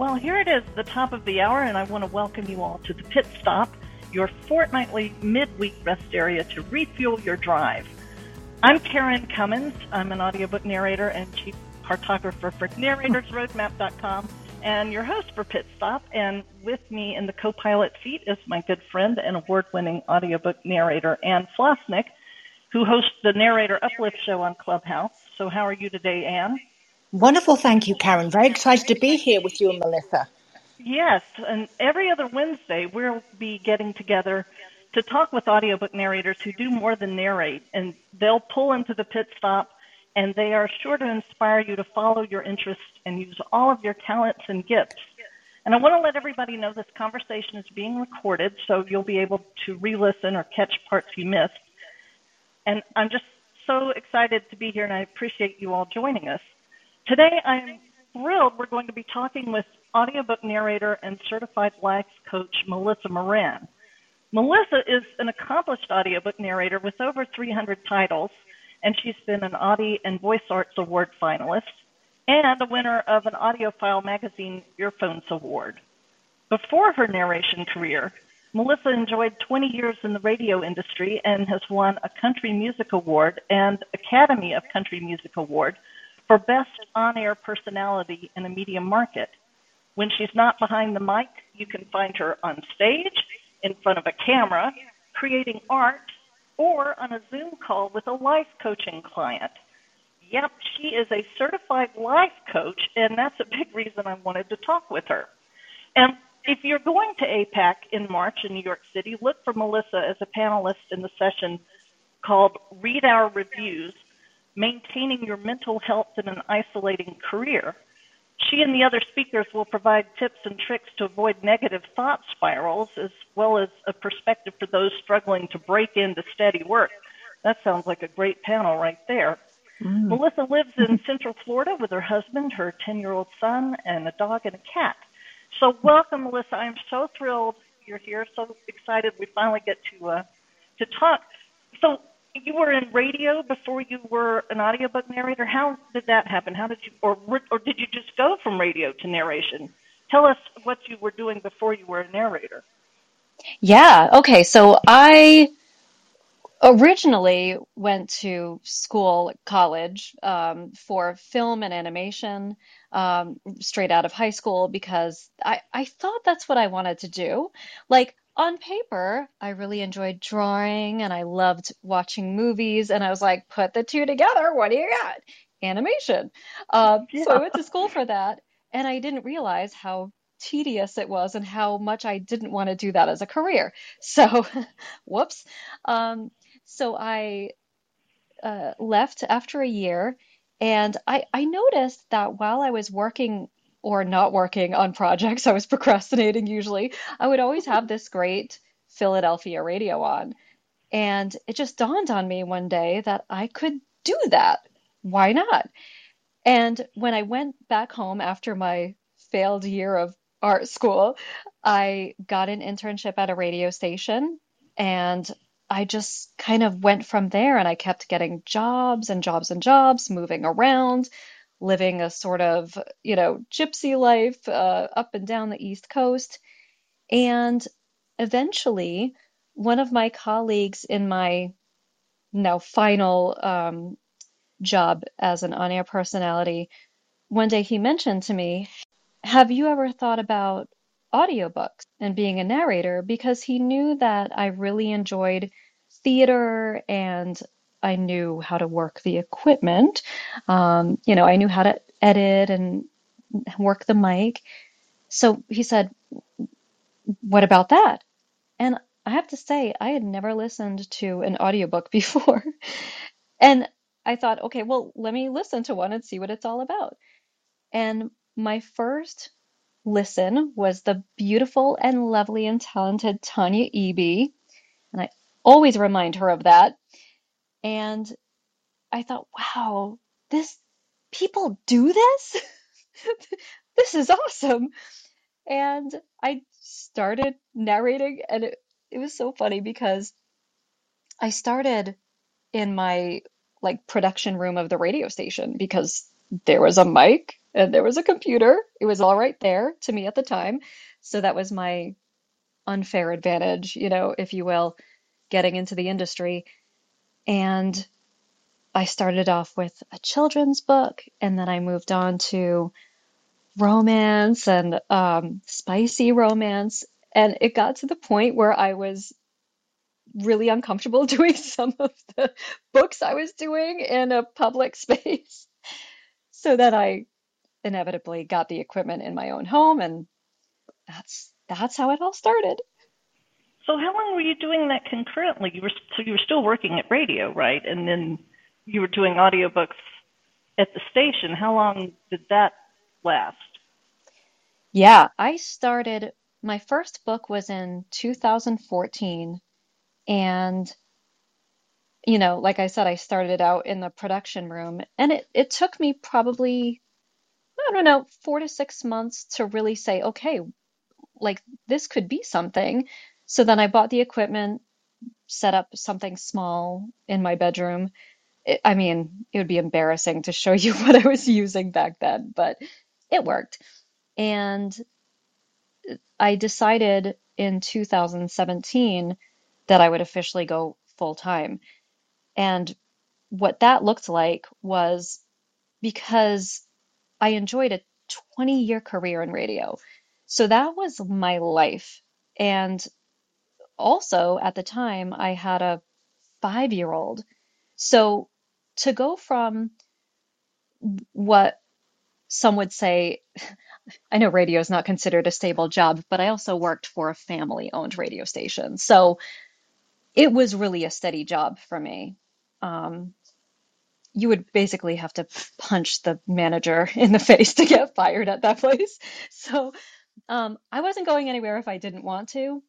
Well, here it is, the top of the hour, and I want to welcome you all to the Pit Stop, your fortnightly midweek rest area to refuel your drive. I'm Karen Commins. I'm an audiobook narrator and chief cartographer for narratorsroadmap.com and your host for Pit Stop. And with me in the co pilot seat is my good friend and award winning audiobook narrator, Anne Flosnik, who hosts the Narrator Uplift show on Clubhouse. So, how are you today, Anne? Wonderful. Thank you, Karen. Very excited to be here with you and Melissa. Yes, and every other Wednesday we'll be getting together to talk with audiobook narrators who do more than narrate, and they'll pull into the pit stop and they are sure to inspire you to follow your interests and use all of your talents and gifts. And I want to let everybody know this conversation is being recorded, so you'll be able to re listen or catch parts you missed. And I'm just so excited to be here, and I appreciate you all joining us. Today, I'm thrilled we're going to be talking with audiobook narrator and certified life coach Melissa Moran. Melissa is an accomplished audiobook narrator with over 300 titles, and she's been an Audie and Voice Arts Award finalist and a winner of an AudioFile Magazine Earphones Award. Before her narration career, Melissa enjoyed 20 years in the radio industry and has won a Country Music Award and Academy of Country Music Award for Best On Air Personality in a Media Market. When she's not behind the mic, you can find her on stage, in front of a camera, creating art, or on a Zoom call with a life coaching client. Yep, she is a certified life coach, and that's a big reason I wanted to talk with her. And if you're going to APAC in March in New York City, look for Melissa as a panelist in the session called Read Our Reviews maintaining your mental health in an isolating career. She and the other speakers will provide tips and tricks to avoid negative thought spirals, as well as a perspective for those struggling to break into steady work. That sounds like a great panel right there. Mm. Melissa lives in Central Florida with her husband, her 10 year old son, and a dog and a cat. So, welcome, Melissa. I'm so thrilled you're here. So excited we finally get to uh, to talk. So, you were in radio before you were an audiobook narrator. How did that happen? How did you, or or did you just go from radio to narration? Tell us what you were doing before you were a narrator. Yeah. Okay. So I originally went to school, college, um, for film and animation, um, straight out of high school because I, I thought that's what I wanted to do. Like, on paper, I really enjoyed drawing and I loved watching movies. And I was like, put the two together. What do you got? Animation. Uh, yeah. So I went to school for that. And I didn't realize how tedious it was and how much I didn't want to do that as a career. So, whoops. Um, so I uh, left after a year. And I, I noticed that while I was working or not working on projects. I was procrastinating usually. I would always have this great Philadelphia radio on. And it just dawned on me one day that I could do that. Why not? And when I went back home after my failed year of art school, I got an internship at a radio station and I just kind of went from there and I kept getting jobs and jobs and jobs, moving around, living a sort of, you know, gypsy life uh, up and down the East Coast. And eventually, one of my colleagues in my now final um, job as an on air personality, one day he mentioned to me, Have you ever thought about audiobooks and being a narrator? Because he knew that I really enjoyed theater and I knew how to work the equipment. Um, you know, I knew how to edit and work the mic. So he said, What about that? And I have to say, I had never listened to an audiobook before. and I thought, okay, well, let me listen to one and see what it's all about. And my first listen was the beautiful and lovely and talented Tanya Eby. And I always remind her of that and I thought, wow, this people do this? this is awesome. And I started narrating and it, it was so funny because I started in my like production room of the radio station because there was a mic and there was a computer. It was all right there to me at the time. So that was my unfair advantage, you know, if you will, getting into the industry. And I started off with a children's book, and then I moved on to romance and um, spicy romance. And it got to the point where I was really uncomfortable doing some of the books I was doing in a public space. So then I inevitably got the equipment in my own home, and that's that's how it all started. So how long were you doing that concurrently? You were so you were still working at radio, right? And then you were doing audiobooks at the station. How long did that last? Yeah, I started, my first book was in 2014. And, you know, like I said, I started out in the production room, and it, it took me probably, I don't know, four to six months to really say, okay, like this could be something. So then I bought the equipment, set up something small in my bedroom. It, I mean, it would be embarrassing to show you what I was using back then, but it worked. And I decided in 2017 that I would officially go full time. And what that looked like was because I enjoyed a 20 year career in radio. So that was my life. And also at the time, I had a five year old. So to go from what some would say, I know radio is not considered a stable job, but I also worked for a family owned radio station. So it was really a steady job for me. Um, you would basically have to punch the manager in the face to get fired at that place. So um, I wasn't going anywhere if I didn't want to.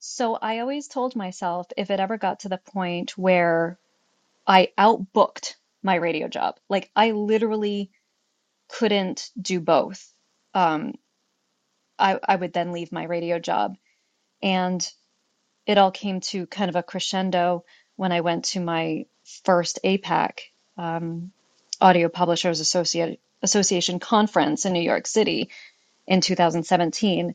So I always told myself if it ever got to the point where I outbooked my radio job, like I literally couldn't do both, um, I, I would then leave my radio job. And it all came to kind of a crescendo when I went to my first APAC, um, Audio Publishers Associate, Association conference in New York City in 2017.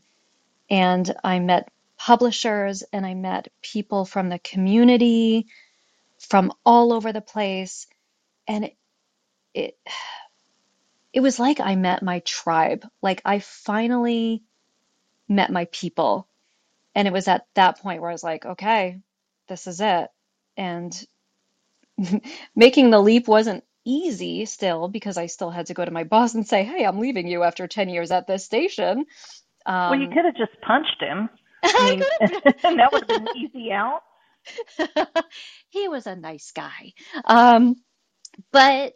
And I met publishers and I met people from the community from all over the place. And it, it, it was like I met my tribe. Like I finally met my people. And it was at that point where I was like, okay, this is it. And making the leap wasn't easy still because I still had to go to my boss and say, hey, I'm leaving you after 10 years at this station. Well, you Um, could have just punched him. I I mean, that would have been easy out. He was a nice guy. Um, but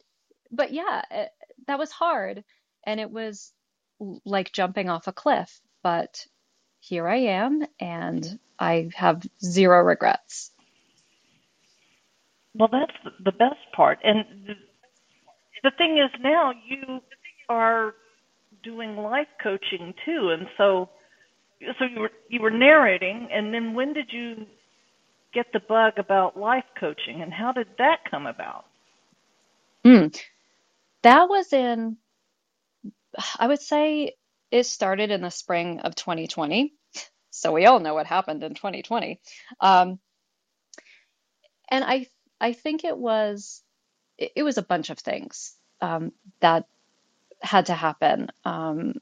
but yeah, it, that was hard, and it was like jumping off a cliff. But here I am, and I have zero regrets. Well, that's the the best part. And the, the thing is now you are doing life coaching too. And so so you were you were narrating and then when did you get the bug about life coaching and how did that come about? Mm. That was in, I would say it started in the spring of 2020. So we all know what happened in 2020. Um, and I I think it was it, it was a bunch of things um, that had to happen. Um,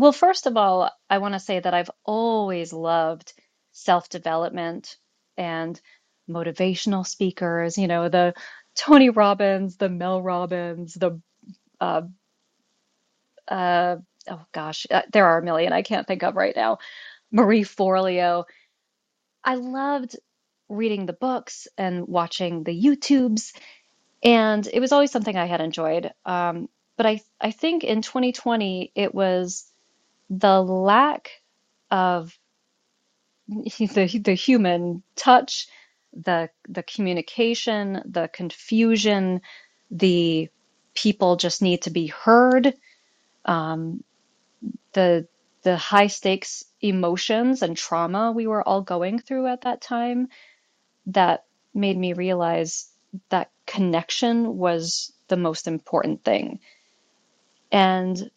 well, first of all, I want to say that I've always loved self-development and motivational speakers, you know, the Tony Robbins, the Mel Robbins, the uh, uh, oh gosh, uh, there are a million I can't think of right now. Marie Forleo. I loved reading the books and watching the YouTubes, and it was always something I had enjoyed. Um, but I I think in 2020 it was the lack of the the human touch, the the communication, the confusion, the people just need to be heard, um, the the high stakes emotions and trauma we were all going through at that time that made me realize that connection was the most important thing. And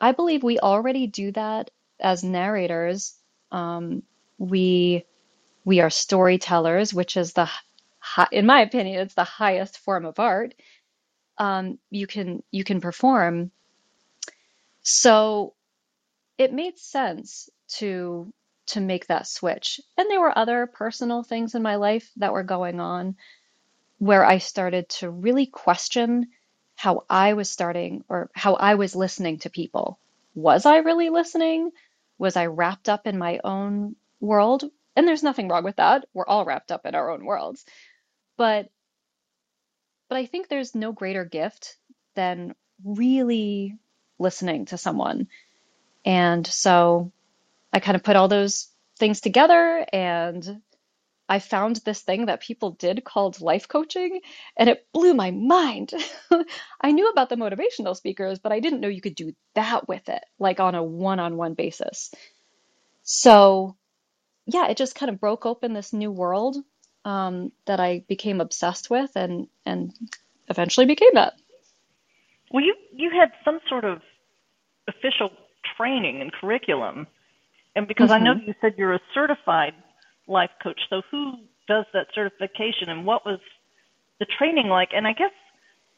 I believe we already do that as narrators. Um, we we are storytellers, which is the in my opinion, it's the highest form of art. Um, you can you can perform. So it made sense to to make that switch. And there were other personal things in my life that were going on where I started to really question how I was starting or how I was listening to people. Was I really listening? Was I wrapped up in my own world? And there's nothing wrong with that. We're all wrapped up in our own worlds. But but I think there's no greater gift than really listening to someone. And so I kind of put all those things together and I found this thing that people did called life coaching, and it blew my mind. I knew about the motivational speakers, but I didn't know you could do that with it, like on a one on one basis. So, yeah, it just kind of broke open this new world um, that I became obsessed with and, and eventually became that. Well, you, you had some sort of official training and curriculum. And because mm-hmm. I know mm-hmm. you said you're a certified life coach. So who does that certification and what was the training like? And I guess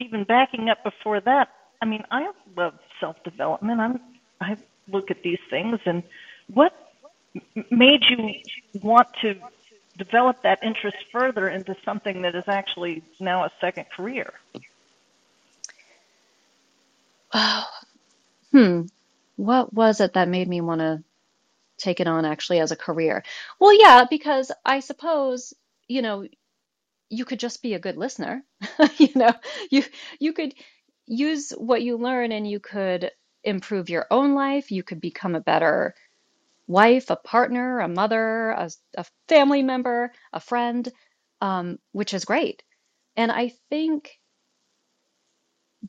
even backing up before that, I mean, I love self-development. I'm I look at these things and what made you want to develop that interest further into something that is actually now a second career? Oh, hmm. What was it that made me want to take it on actually as a career? Well, yeah, because I suppose, you know, you could just be a good listener. you know, you you could use what you learn and you could improve your own life. You could become a better wife, a partner, a mother, a, a family member, a friend, um, which is great. And I think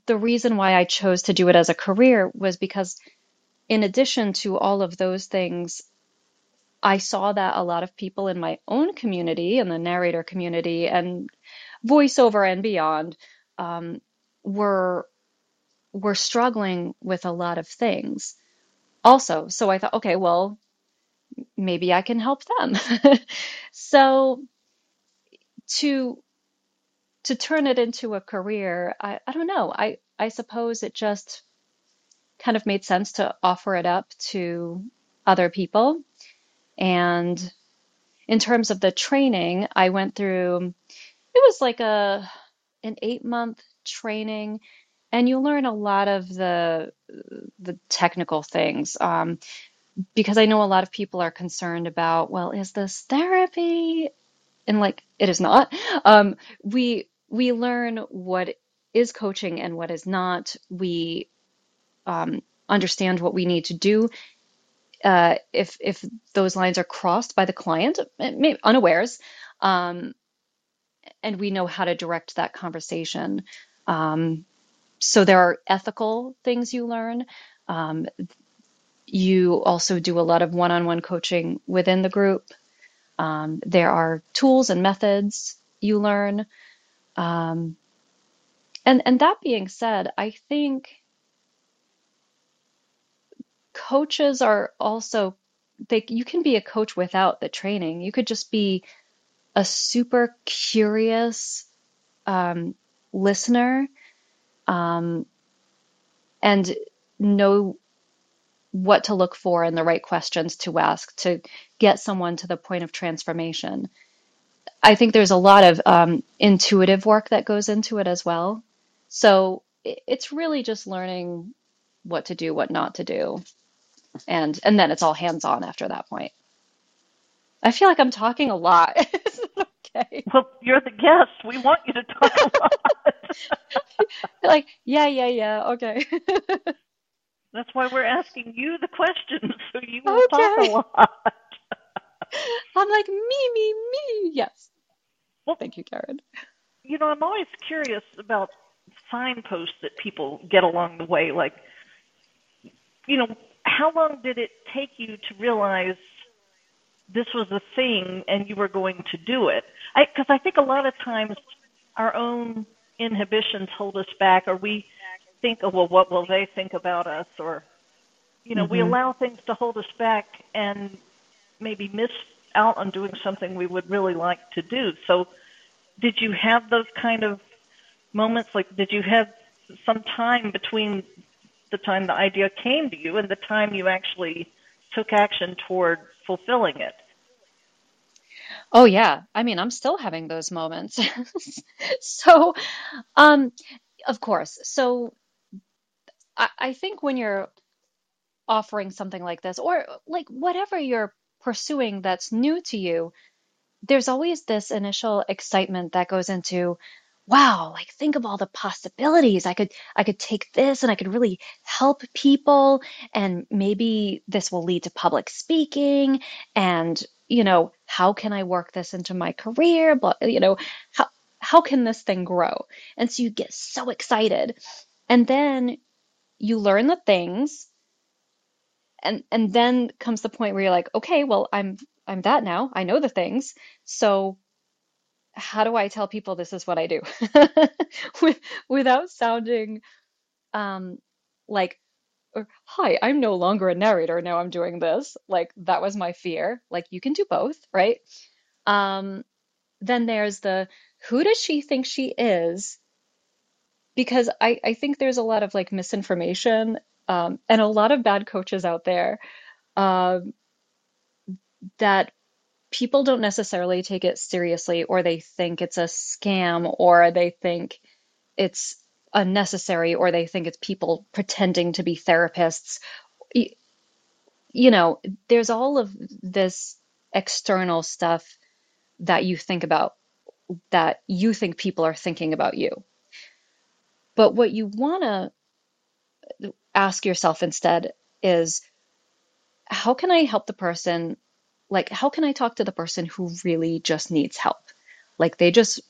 the reason why I chose to do it as a career was because in addition to all of those things, I saw that a lot of people in my own community, in the narrator community, and voiceover and beyond, um, were were struggling with a lot of things. Also, so I thought, okay, well, maybe I can help them. so to to turn it into a career, I, I don't know. I, I suppose it just kind of made sense to offer it up to other people. And in terms of the training, I went through it was like a an 8 month training and you learn a lot of the the technical things um, because I know a lot of people are concerned about well is this therapy? And like it is not. Um, we we learn what is coaching and what is not. We um, understand what we need to do. Uh, if if those lines are crossed by the client, unawares, um, and we know how to direct that conversation. Um, so there are ethical things you learn. Um, you also do a lot of one-on-one coaching within the group. Um, there are tools and methods you learn. Um, and and that being said, I think coaches are also they you can be a coach without the training. You could just be a super curious um, listener um, and know what to look for and the right questions to ask to get someone to the point of transformation. I think there's a lot of um, intuitive work that goes into it as well. So it's really just learning what to do, what not to do and and then it's all hands on after that point. I feel like I'm talking a lot. okay? Well, you're the guest. We want you to talk a lot. like, yeah, yeah, yeah. Okay. That's why we're asking you the questions, so you will okay. talk a lot. I'm like me, me, me. Yes. Well, thank you, Karen. You know, I'm always curious about signposts that people get along the way. Like, you know, how long did it take you to realize this was a thing and you were going to do it? Because I, I think a lot of times our own inhibitions hold us back, or we think, oh, well, what will they think about us? Or, you know, mm-hmm. we allow things to hold us back and maybe miss out on doing something we would really like to do. So, did you have those kind of moments? Like, did you have some time between the time the idea came to you and the time you actually took action toward fulfilling it? Oh yeah. I mean, I'm still having those moments. so, um, of course. So I, I think when you're offering something like this, or like whatever you're pursuing that's new to you, there's always this initial excitement that goes into, wow, like think of all the possibilities. I could I could take this and I could really help people and maybe this will lead to public speaking and you know, how can I work this into my career? But you know, how how can this thing grow? And so you get so excited. And then you learn the things and and then comes the point where you're like, okay, well, I'm I'm that now. I know the things. So how do I tell people this is what I do without sounding um, like, or, hi, I'm no longer a narrator. Now I'm doing this. Like that was my fear. Like you can do both, right? Um, then there's the who does she think she is? Because I, I think there's a lot of like misinformation um, and a lot of bad coaches out there um, that people don't necessarily take it seriously or they think it's a scam or they think it's unnecessary or they think it's people pretending to be therapists. You, know there's all of this external stuff that you think about that you think people are thinking about you. But what you want to ask yourself instead is how can i help the person like how can I talk to the person who really just needs help? Like they just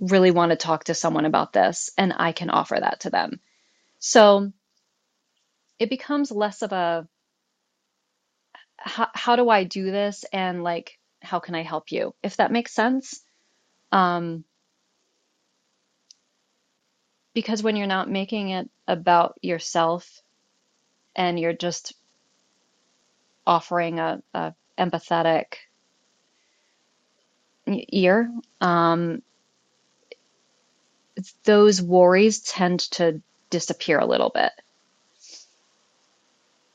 really want to talk to someone about this and I can offer that to them. So it becomes less of a how, how do I do this and like how can I help you? If that makes sense. Um because when you're not making it about yourself and you're just offering a, a empathetic ear, um, those worries tend to disappear a little bit.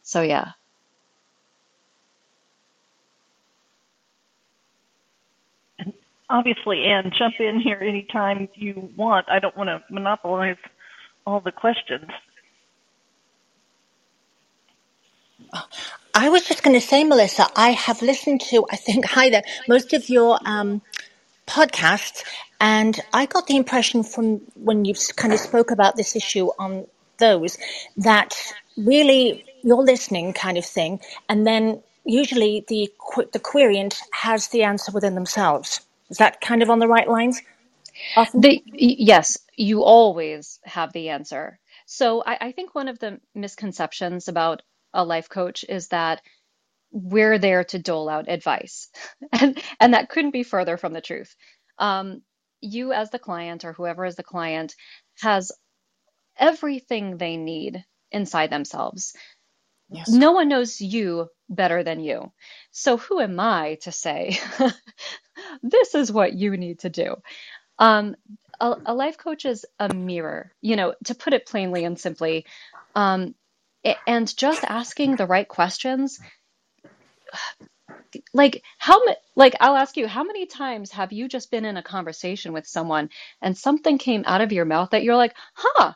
So yeah. obviously, Anne, jump in here anytime you want. I don't want to monopolize all the questions. I was just going to say, Melissa, I have listened to, I think, hi there, most of your um, podcasts, and I got the impression from when you kind of spoke about this issue on those that really you're listening, kind of thing, and then usually the the querent has the answer within themselves. Is that kind of on the right lines? Often? The, yes, you always have the answer. So I, I think one of the misconceptions about a life coach is that we're there to dole out advice. And, and that couldn't be further from the truth. Um, you, as the client, or whoever is the client, has everything they need inside themselves. Yes. No one knows you better than you. So who am I to say, this is what you need to do? Um, a, a, life coach is a mirror. You know, to put it plainly and simply, um, and just asking the right questions like how like I'll ask you how many times have you just been in a conversation with someone and something came out of your mouth that you're like, "Huh,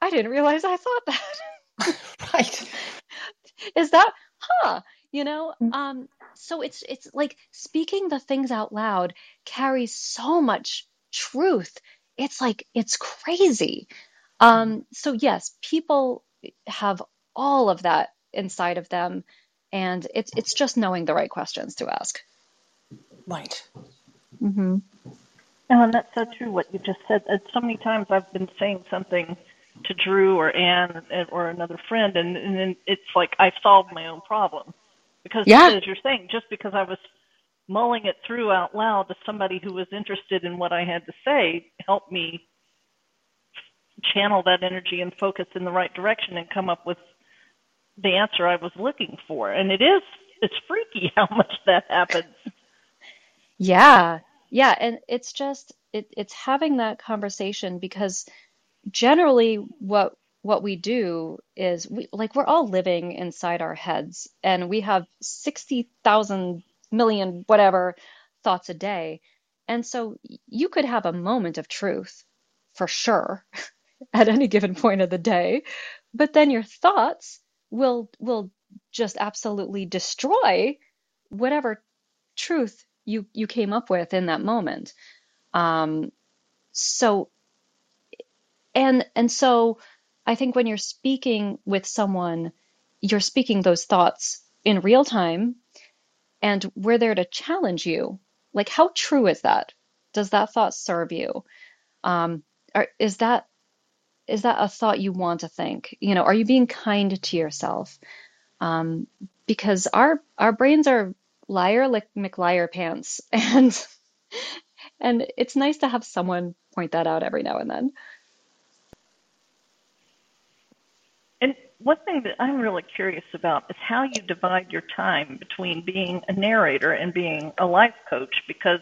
I didn't realize I thought that." right. Is that huh, you know? Mm. Um so it's it's like speaking the things out loud carries so much truth. It's like it's crazy. Um so yes, people have all of that inside of them. And it's it's just knowing the right questions to ask. Right. Mm-hmm. no, and that's so true what you just said. So many times i've been saying something to drew or anne or another friend and, and then it's like i've solved my own problem. Because yeah. as you're saying just because i was mulling it through out loud to somebody who was interested in what i had to say helped me channel that energy and focus in the right direction and come up with the answer I was looking for. And it is, it's freaky how much that happens. Yeah. Yeah. And it's just, it, it's having that conversation because generally what what we do is we like we're all living inside our heads and we have 60,000 million whatever thoughts a day. And so you could have a moment of truth for sure at any given point of the day, but then your thoughts will will just absolutely destroy whatever truth you you came up with in that moment. Um, so and and so I think when you're speaking with someone, you're speaking those thoughts in real time and we're there to challenge you. Like, how true is that? Does that thought serve you? Um, is that is that a thought you want to think? You know, are you being kind to yourself? Um, because our our brains are liar like McLiar pants, and and it's nice to have someone point that out every now and then. And one thing that I'm really curious about is how you divide your time between being a narrator and being a life coach, because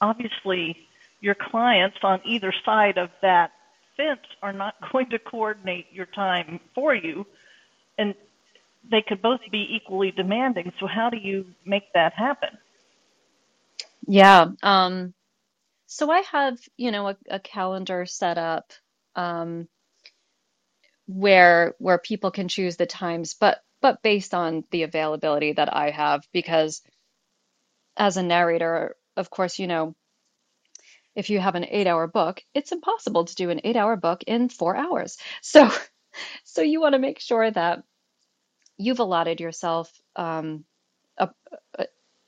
obviously your clients on either side of that fence are not going to coordinate your time for you, and they could both be equally demanding. So how do you make that happen? Yeah. Um, so I have, you know, a, a calendar set up. Um, where where people can choose the times, but but based on the availability that I have, because as a narrator, of course, you know, if you have an eight hour book, it's impossible to do an eight hour book in four hours. So so you want to make sure that you've allotted yourself um, a,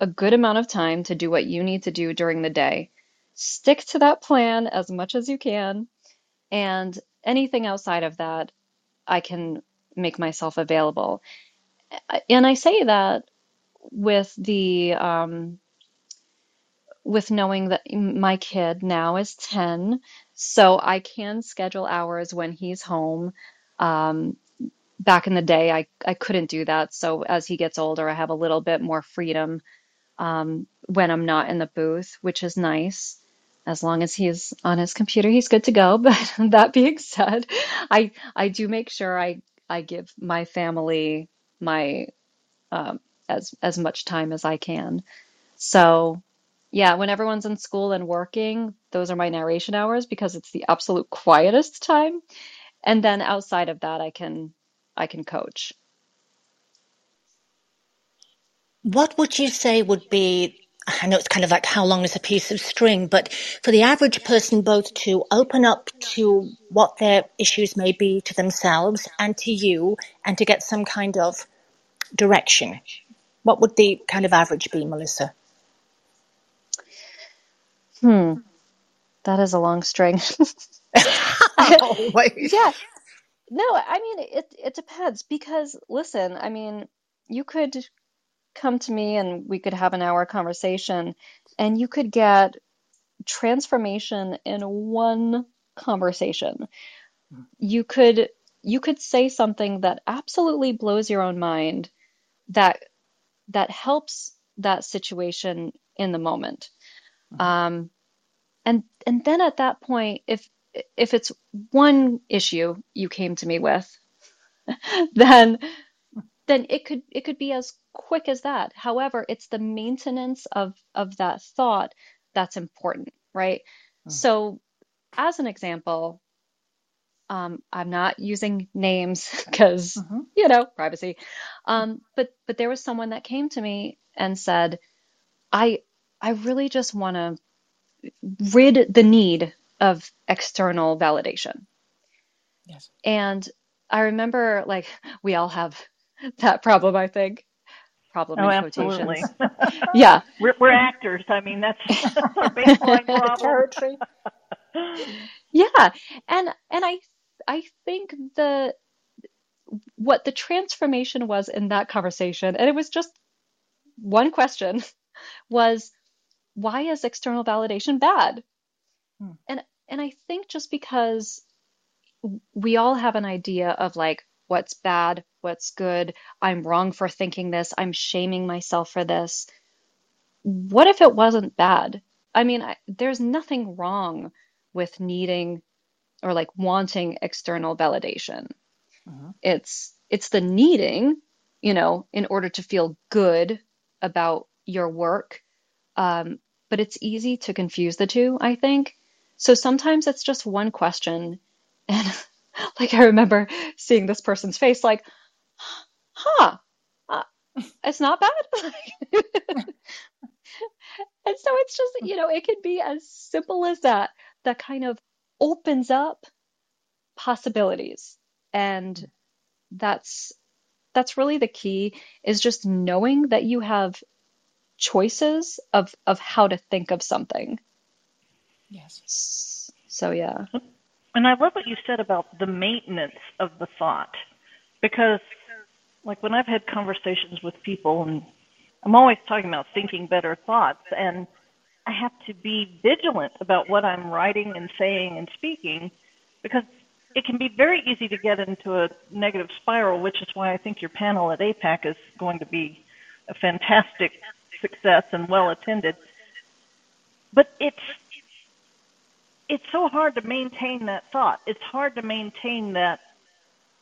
a, good amount of time to do what you need to do during the day. Stick to that plan as much as you can. And anything outside of that, I can make myself available. And I say that with the um, with knowing that my kid now is 10, so I can schedule hours when he's home. Um, back in the day, I, I couldn't do that. So as he gets older, I have a little bit more freedom um, when I'm not in the booth, which is nice as long as he's on his computer, he's good to go. But that being said, I I do make sure I I give my family my um, as as much time as I can. So yeah, when everyone's in school and working, those are my narration hours because it's the absolute quietest time. And then outside of that, I can I can coach. What would you say would be I know it's kind of like how long is a piece of string, but for the average person, both to open up to what their issues may be to themselves and to you, and to get some kind of direction, what would the kind of average be, Melissa? Hmm, that is a long string. Always. Yeah. No, I mean it. It depends because listen, I mean, you could come to me and we could have an hour conversation and you could get transformation in one conversation. You could you could say something that absolutely blows your own mind that that helps that situation in the moment. Um, and and then at that point, if if it's one issue you came to me with, then then it could it could be as quick as that. However, it's the maintenance of of that thought that's important, right? Mm. So, as an example, um, I'm not using names because mm-hmm. you know privacy, um, but but there was someone that came to me and said, I I really just want to rid the need of external validation. Yes. And I remember like we all have that problem, I think. Problem oh, in absolutely. yeah. We're, we're actors. I mean, that's, our baseline problem. yeah. And, and I, I think the, what the transformation was in that conversation, and it was just one question, was why is external validation bad? Hmm. And and I think just because we all have an idea of like what's bad, what's good. I'm wrong for thinking this. I'm shaming myself for this. What if it wasn't bad? I mean, I, there's nothing wrong with needing or like wanting external validation. Uh-huh. It's it's the needing, you know, in order to feel good about your work. Um, but it's easy to confuse the two, I think. So sometimes it's just one question and like I remember seeing this person's face like, huh, uh, it's not bad. and so it's just, you know, it could be as simple as that, that kind of opens up possibilities. And that's that's really the key is just knowing that you have choices of of how to think of something. Yes. So yeah. And I love what you said about the maintenance of the thought because like when I've had conversations with people and I'm always talking about thinking better thoughts and I have to be vigilant about what I'm writing and saying and speaking because it can be very easy to get into a negative spiral, which is why I think your panel at APAC is going to be a fantastic success and well attended. But it's it's so hard to maintain that thought. It's hard to maintain that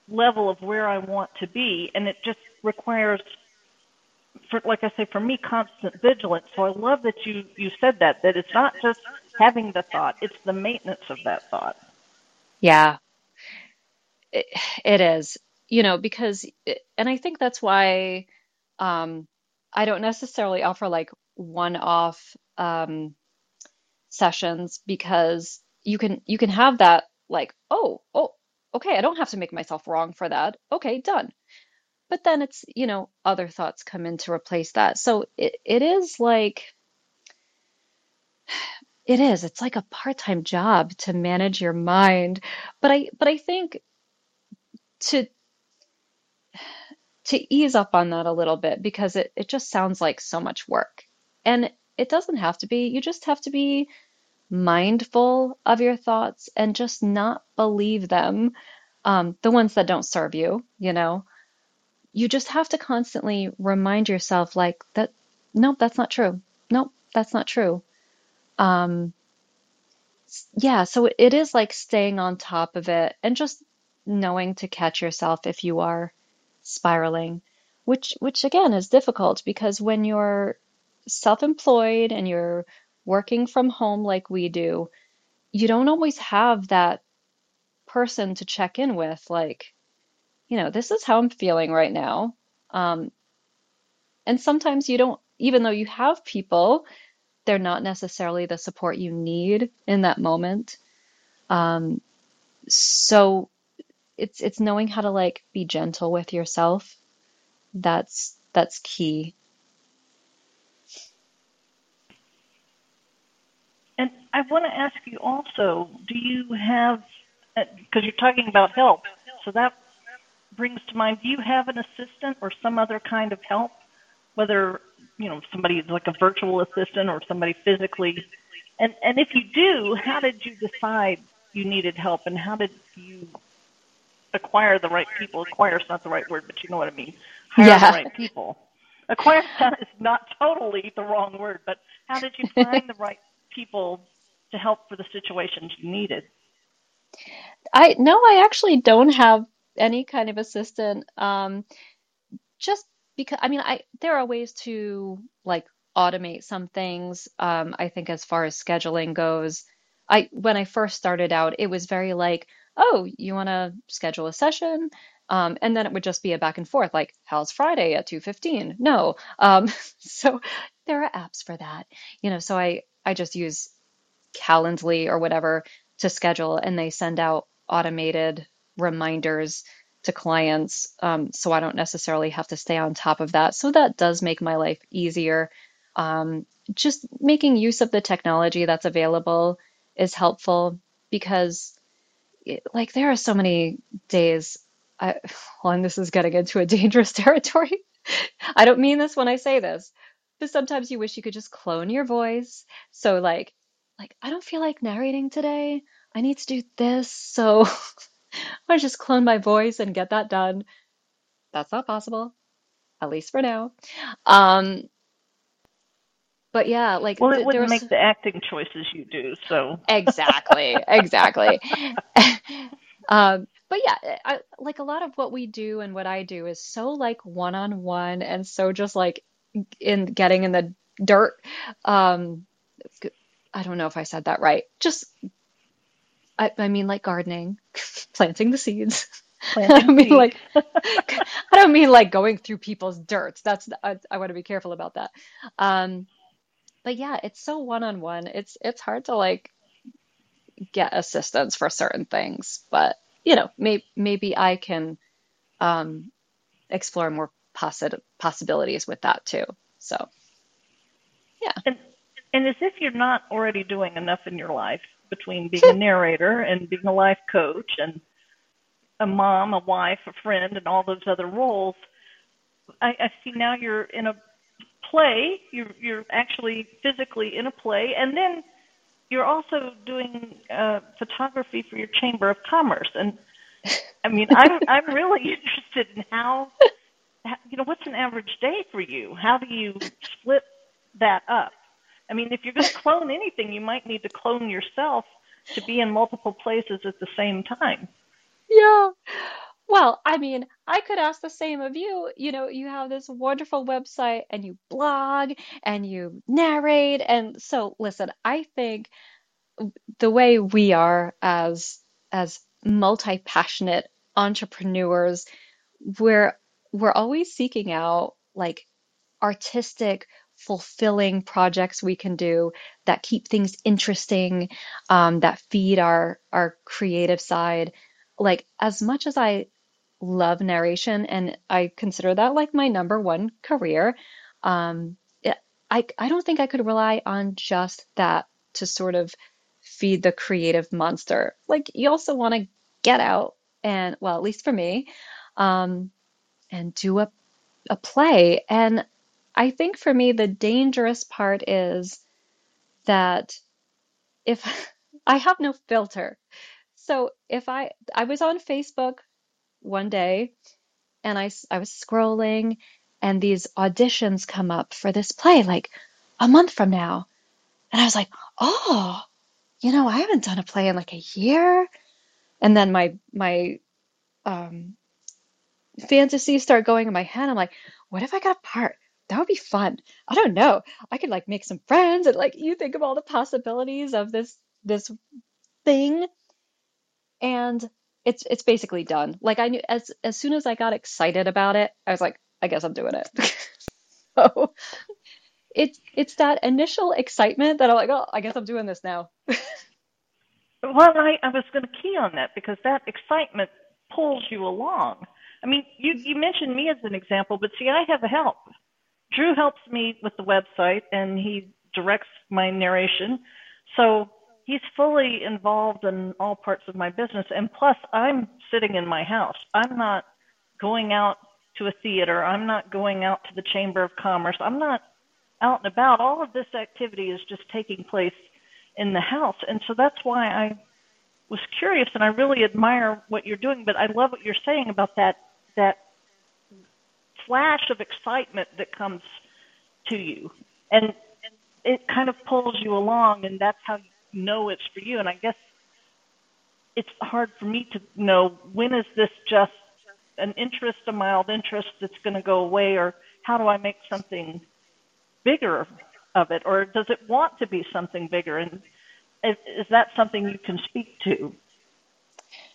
level of where I want to be, and it just requires, for, like I say, for me, constant vigilance. So I love that you you said that that it's not just having the thought; it's the maintenance of that thought. Yeah, it, it is. You know, because, it, and I think that's why um, I don't necessarily offer like one-off. Um, sessions because you can you can have that like oh oh okay I don't have to make myself wrong for that. Okay done. But then it's you know other thoughts come in to replace that. So it, it is like it is. It's like a part-time job to manage your mind. But i but i think to to ease up on that a little bit because it, it just sounds like so much work and it doesn't have to be you just have to be mindful of your thoughts and just not believe them, um, the ones that don't serve you, you know. You just have to constantly remind yourself, like, that, nope, that's not true. Nope, that's not true. Um, yeah, so it is like staying on top of it and just knowing to catch yourself if you are spiraling, which, which again is difficult because when you're self-employed and you're working from home like we do, you don't always have that person to check in with, like, you know, this is how I'm feeling right now. Um, and sometimes you don't, even though you have people, they're not necessarily the support you need in that moment. Um, so it's it's knowing how to like be gentle with yourself. That's that's key. And I want to ask you also, do you have, because uh, you're talking about help, so that brings to mind, do you have an assistant or some other kind of help, whether, you know, somebody like a virtual assistant or somebody physically? And, and if you do, how did you decide you needed help and how did you acquire the right people? Acquire is not the right word, but you know what I mean. Hire yeah. the right people. Acquire is not totally the wrong word, but how did you find the right people to help for the situations you needed? I no, I actually don't have any kind of assistant. Um, just because I mean, I there are ways to like automate some things. Um, I think as far as scheduling goes, I when I first started out, it was very like, oh, you want to schedule a session. Um, and then it would just be a back and forth, like, how's Friday at 2.15? No. Um, so there are apps for that, you know, so I, I just use Calendly or whatever to schedule, and they send out automated reminders to clients. Um, so I don't necessarily have to stay on top of that. So that does make my life easier. Um, just making use of the technology that's available is helpful because, like, there are so many days. I, well, and this is getting into a dangerous territory. I don't mean this when I say this, but sometimes you wish you could just clone your voice. So like like I don't feel like narrating today. I need to do this. So to just clone my voice and get that done. That's not possible, at least for now. Um, but yeah, like Well, it th wouldn't was make the acting choices you do, so. exactly, exactly. Um, but yeah, I, like a lot of what we do and what I do is so like one on one and so just like in getting in the dirt. Um, I don't know if I said that right. Just, I, I mean like gardening, planting the seeds. I don't mean like I don't mean like going through people's dirt. That's I, I want to be careful about that. Um, but yeah, it's so one on one. It's it's hard to like get assistance for certain things, but you know, may, maybe I can um, explore more possi possibilities with that too. So yeah, And, and as if you're not already doing enough in your life between being a narrator and being a life coach and a mom, a wife, a friend, and all those other roles, I, I see now you're in a play. You're you're actually physically in a play, and then you're also doing uh, photography for your chamber of commerce. And I mean, I'm I'm really interested in how, how you know what's an average day for you. How do you split that up? I mean, if you're going to clone anything, you might need to clone yourself to be in multiple places at the same time. yeah. Well, I mean, I could ask the same of you. You know, you have this wonderful website and you blog and you narrate. And so, listen, I think the way we are as as multi-passionate entrepreneurs, we're we're always seeking out like artistic, fulfilling projects we can do that keep things interesting, um, that feed our our creative side. Like as much as I love narration and I consider that like my number one career, um, I I don't think I could rely on just that to sort of feed the creative monster. Like you also want to get out and well, at least for me, um, and do a a play. And I think for me, the dangerous part is that if I have no filter. So if I I was on Facebook one day and I, I was scrolling and these auditions come up for this play like a month from now. And I was like, "Oh, you know, I haven't done a play in like a year." And then my my um fantasies start going in my head. I'm like, what if I got a part? That would be fun. I don't know. I could like make some friends and like you think of all the possibilities of this this thing and it's it's basically done. Like I knew as as soon as I got excited about it, I was like, I guess I'm doing it. So it's it's that initial excitement that I'm like, oh, I guess I'm doing this now. Well, I, I was going to key on that because that excitement pulls you along. I mean, you, you mentioned me as an example, but see, I have help. Drew helps me with the website and he directs my narration. So he's fully involved in all parts of my business. And plus, I'm sitting in my house. I'm not going out to a theater. I'm not going out to the Chamber of Commerce. I'm not out and about. All of this activity is just taking place in the house. And so that's why I was curious and I really admire what you're doing, but I love what you're saying about that that flash of excitement that comes to you. And it kind of pulls you along and that's how you know it's for you. And I guess it's hard for me to know when is this just an interest, a mild interest that's going to go away, or how do I make something bigger of it, or does it want to be something bigger? And is, is that something you can speak to?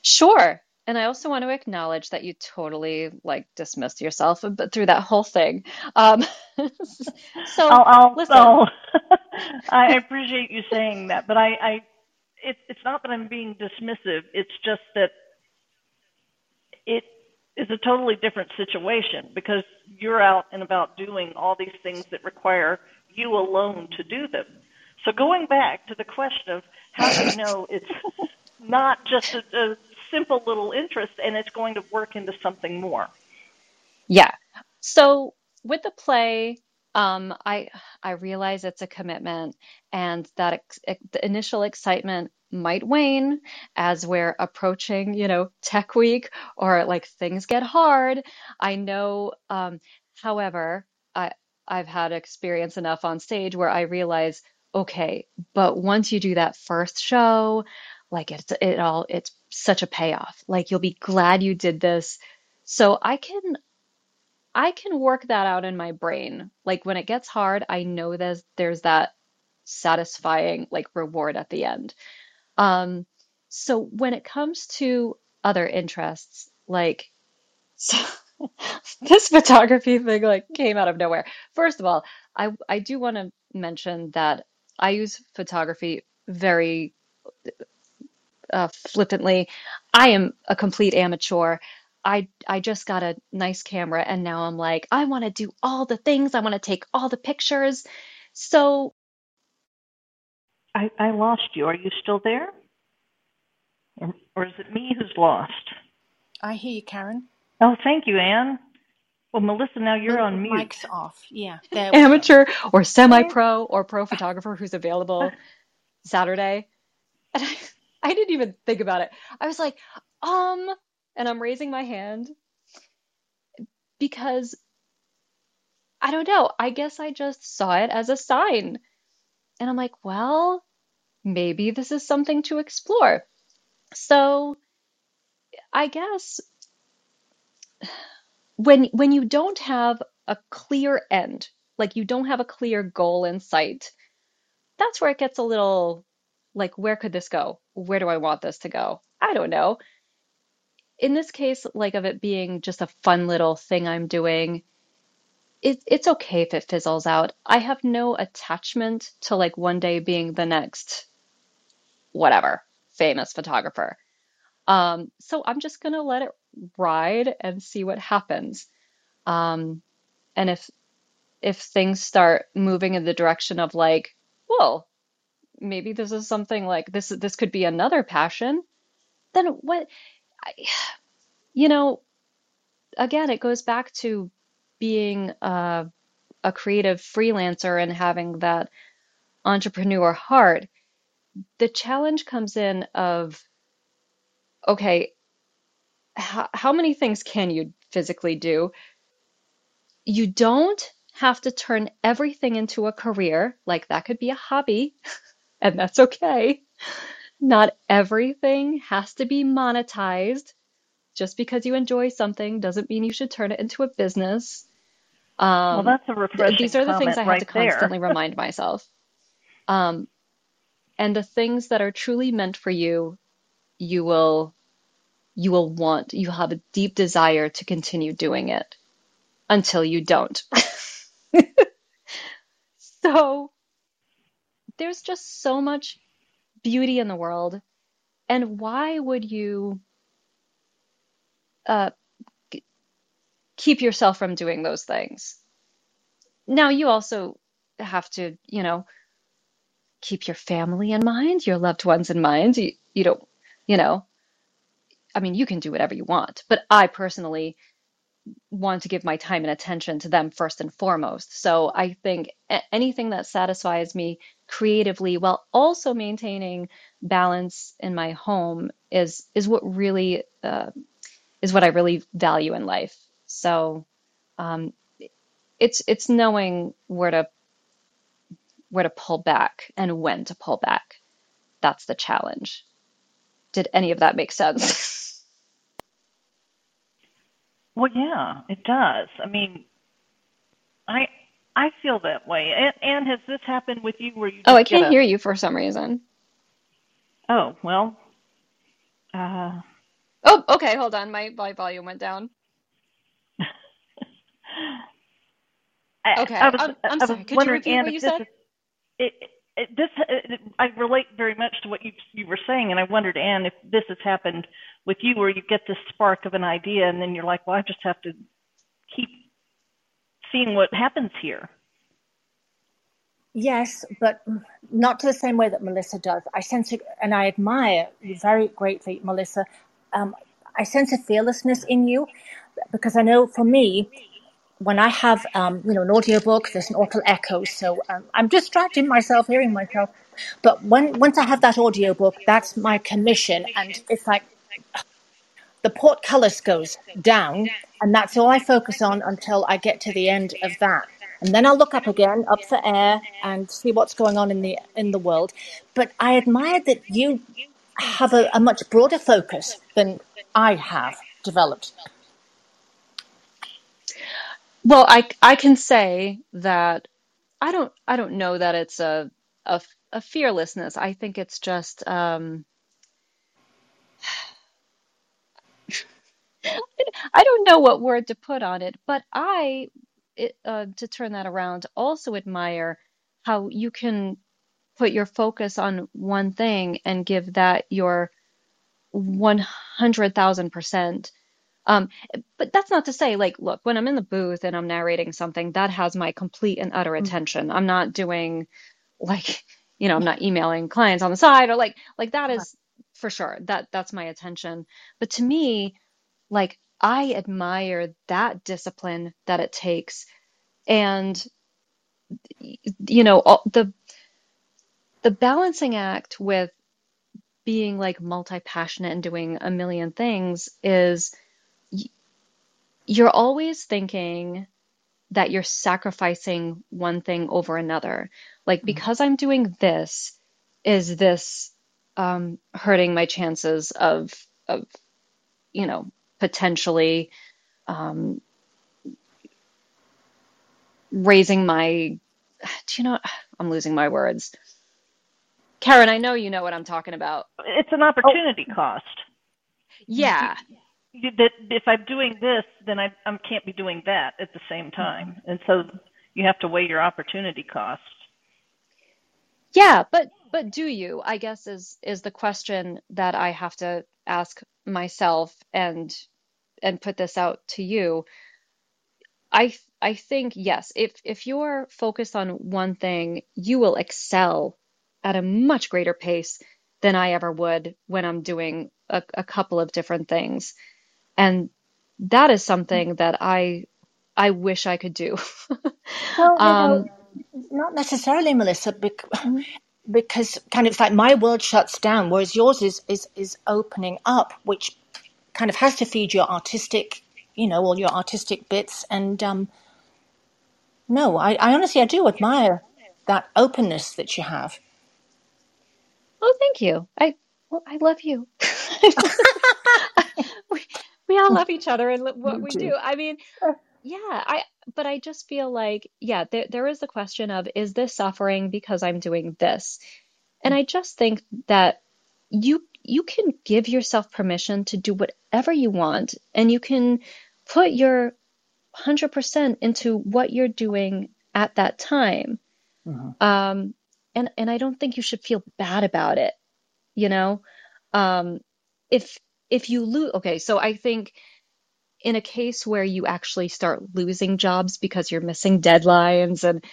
Sure. And I also want to acknowledge that you totally like dismissed yourself but through that whole thing. Um, so I'll, I'll, listen, I'll I appreciate you saying that, but I, I it, it's not that I'm being dismissive. It's just that it is a totally different situation because you're out and about doing all these things that require you alone to do them. So going back to the question of how do you know it's not just a, a simple little interest and it's going to work into something more? yeah. So with the play, Um, I I realize it's a commitment, and that ex the initial excitement might wane as we're approaching, you know, tech week or like things get hard. I know, um, however, I I've had experience enough on stage where I realize, okay, but once you do that first show, like it's it all it's such a payoff. Like you'll be glad you did this. So I can I can work that out in my brain. Like when it gets hard, I know there's there's that satisfying like reward at the end. Um, so when it comes to other interests, like so this photography thing like came out of nowhere. First of all, I I do want to mention that I use photography very uh, flippantly. I am a complete amateur. I I just got a nice camera and now I'm like, I want to do all the things. I want to take all the pictures. So I, I lost you. Are you still there? Or, or is it me who's lost? I hear you, Karen. Oh, thank you, Anne. Well, Melissa, now you're on mute. Mic's off. Yeah. Amateur or semi-pro or pro photographer who's available Saturday. And I, I didn't even think about it. I was like, um, and I'm raising my hand because I don't know. I guess I just saw it as a sign. And I'm like, well, maybe this is something to explore. So I guess when when you don't have a clear end, like you don't have a clear goal in sight, that's where it gets a little like, where could this go? Where do I want this to go? I don't know. In this case, like of it being just a fun little thing I'm doing, it, it's okay if it fizzles out. I have no attachment to like one day being the next whatever famous photographer. Um, so I'm just gonna let it ride and see what happens. Um, and if if things start moving in the direction of like, well, maybe this is something like this this could be another passion, then what I, you know, again, it goes back to being a, a creative freelancer and having that entrepreneur heart. The challenge comes in of, okay, how, how many things can you physically do? You don't have to turn everything into a career. Like that could be a hobby, and that's okay. Not everything has to be monetized. Just because you enjoy something doesn't mean you should turn it into a business. Um, well, that's a refreshing These are the things I right have to constantly remind myself. Um, and the things that are truly meant for you, you will you will want, you have a deep desire to continue doing it until you don't. so there's just so much beauty in the world. And why would you uh, keep yourself from doing those things? Now, you also have to, you know, keep your family in mind, your loved ones in mind. You, you don't, you know, I mean, you can do whatever you want, but I personally want to give my time and attention to them first and foremost. So I think anything that satisfies me creatively while also maintaining balance in my home is is what really uh, is what I really value in life. So um, it's it's knowing where to where to pull back and when to pull back. That's the challenge. Did any of that make sense? Well, yeah, it does. I mean, I I feel that way. And, and has this happened with you where you? oh, I can't a... hear you for some reason. Oh well. Uh... Oh, okay. Hold on. My my volume went down. okay, I, was, I'm, I'm sorry. Could you repeat what you said? Is, it, it, this it, I relate very much to what you you were saying, and I wondered, Anne, if this has happened with you, where you get this spark of an idea, and then you're like, well, I just have to keep seeing what happens here. Yes, but not to the same way that Melissa does. I sense it, and I admire you very greatly, Melissa. Um, I sense a fearlessness in you because I know for me, when I have, um, you know, an audiobook, there's an awful echo, so um, I'm distracting myself, hearing myself. But when once I have that audiobook, that's my commission, and it's like the portcullis goes down, and that's all I focus on until I get to the end of that. And then I'll look up again, up for air, and see what's going on in the in the world. But I admire that you have a, a much broader focus than I have developed. Well, I I can say that I don't I don't know that it's a a, a fearlessness. I think it's just um, I don't know what word to put on it, but I it, uh, to turn that around also admire how you can put your focus on one thing and give that your 100,000%. Um, but that's not to say, like, look, when I'm in the booth and I'm narrating something, that has my complete and utter Mm. attention. I'm not doing like, you know, I'm not emailing clients on the side or like, like that is for sure that that's my attention. But to me, like, I admire that discipline that it takes. And, you know, all, the the balancing act with being like multi-passionate and doing a million things is y- you're always thinking that you're sacrificing one thing over another. Like, because I'm doing this, is this um, hurting my chances of of you know potentially um, raising my do you know I'm losing my words. Karen, I know you know what I'm talking about. It's an Oh, opportunity cost. Yeah. You- That if I'm doing this, then I, I can't be doing that at the same time, and so you have to weigh your opportunity cost. Yeah, but but do you? I guess is is the question that I have to ask myself and and put this out to you. I I think yes, if if you're focused on one thing, you will excel at a much greater pace than I ever would when I'm doing a, a couple of different things. And that is something that I I wish I could do. well, you know, Um, not necessarily, Melissa, bec- mhm. because kind of it's like my world shuts down, whereas yours is is is opening up, which kind of has to feed your artistic, you know, all your artistic bits. And um, no, I, I honestly I do admire that openness that you have. Oh, thank you. I well, I love you. we, we all love each other and what we do. do. I mean, yeah, I but I just feel like yeah, there there is the question of is this suffering because I'm doing this? And I just think that you you can give yourself permission to do whatever you want and you can put your 100% into what you're doing at that time. Mhm. Um, and and I don't think you should feel bad about it, you know? Um, if if you lose, okay, so I think in a case where you actually start losing jobs because you're missing deadlines and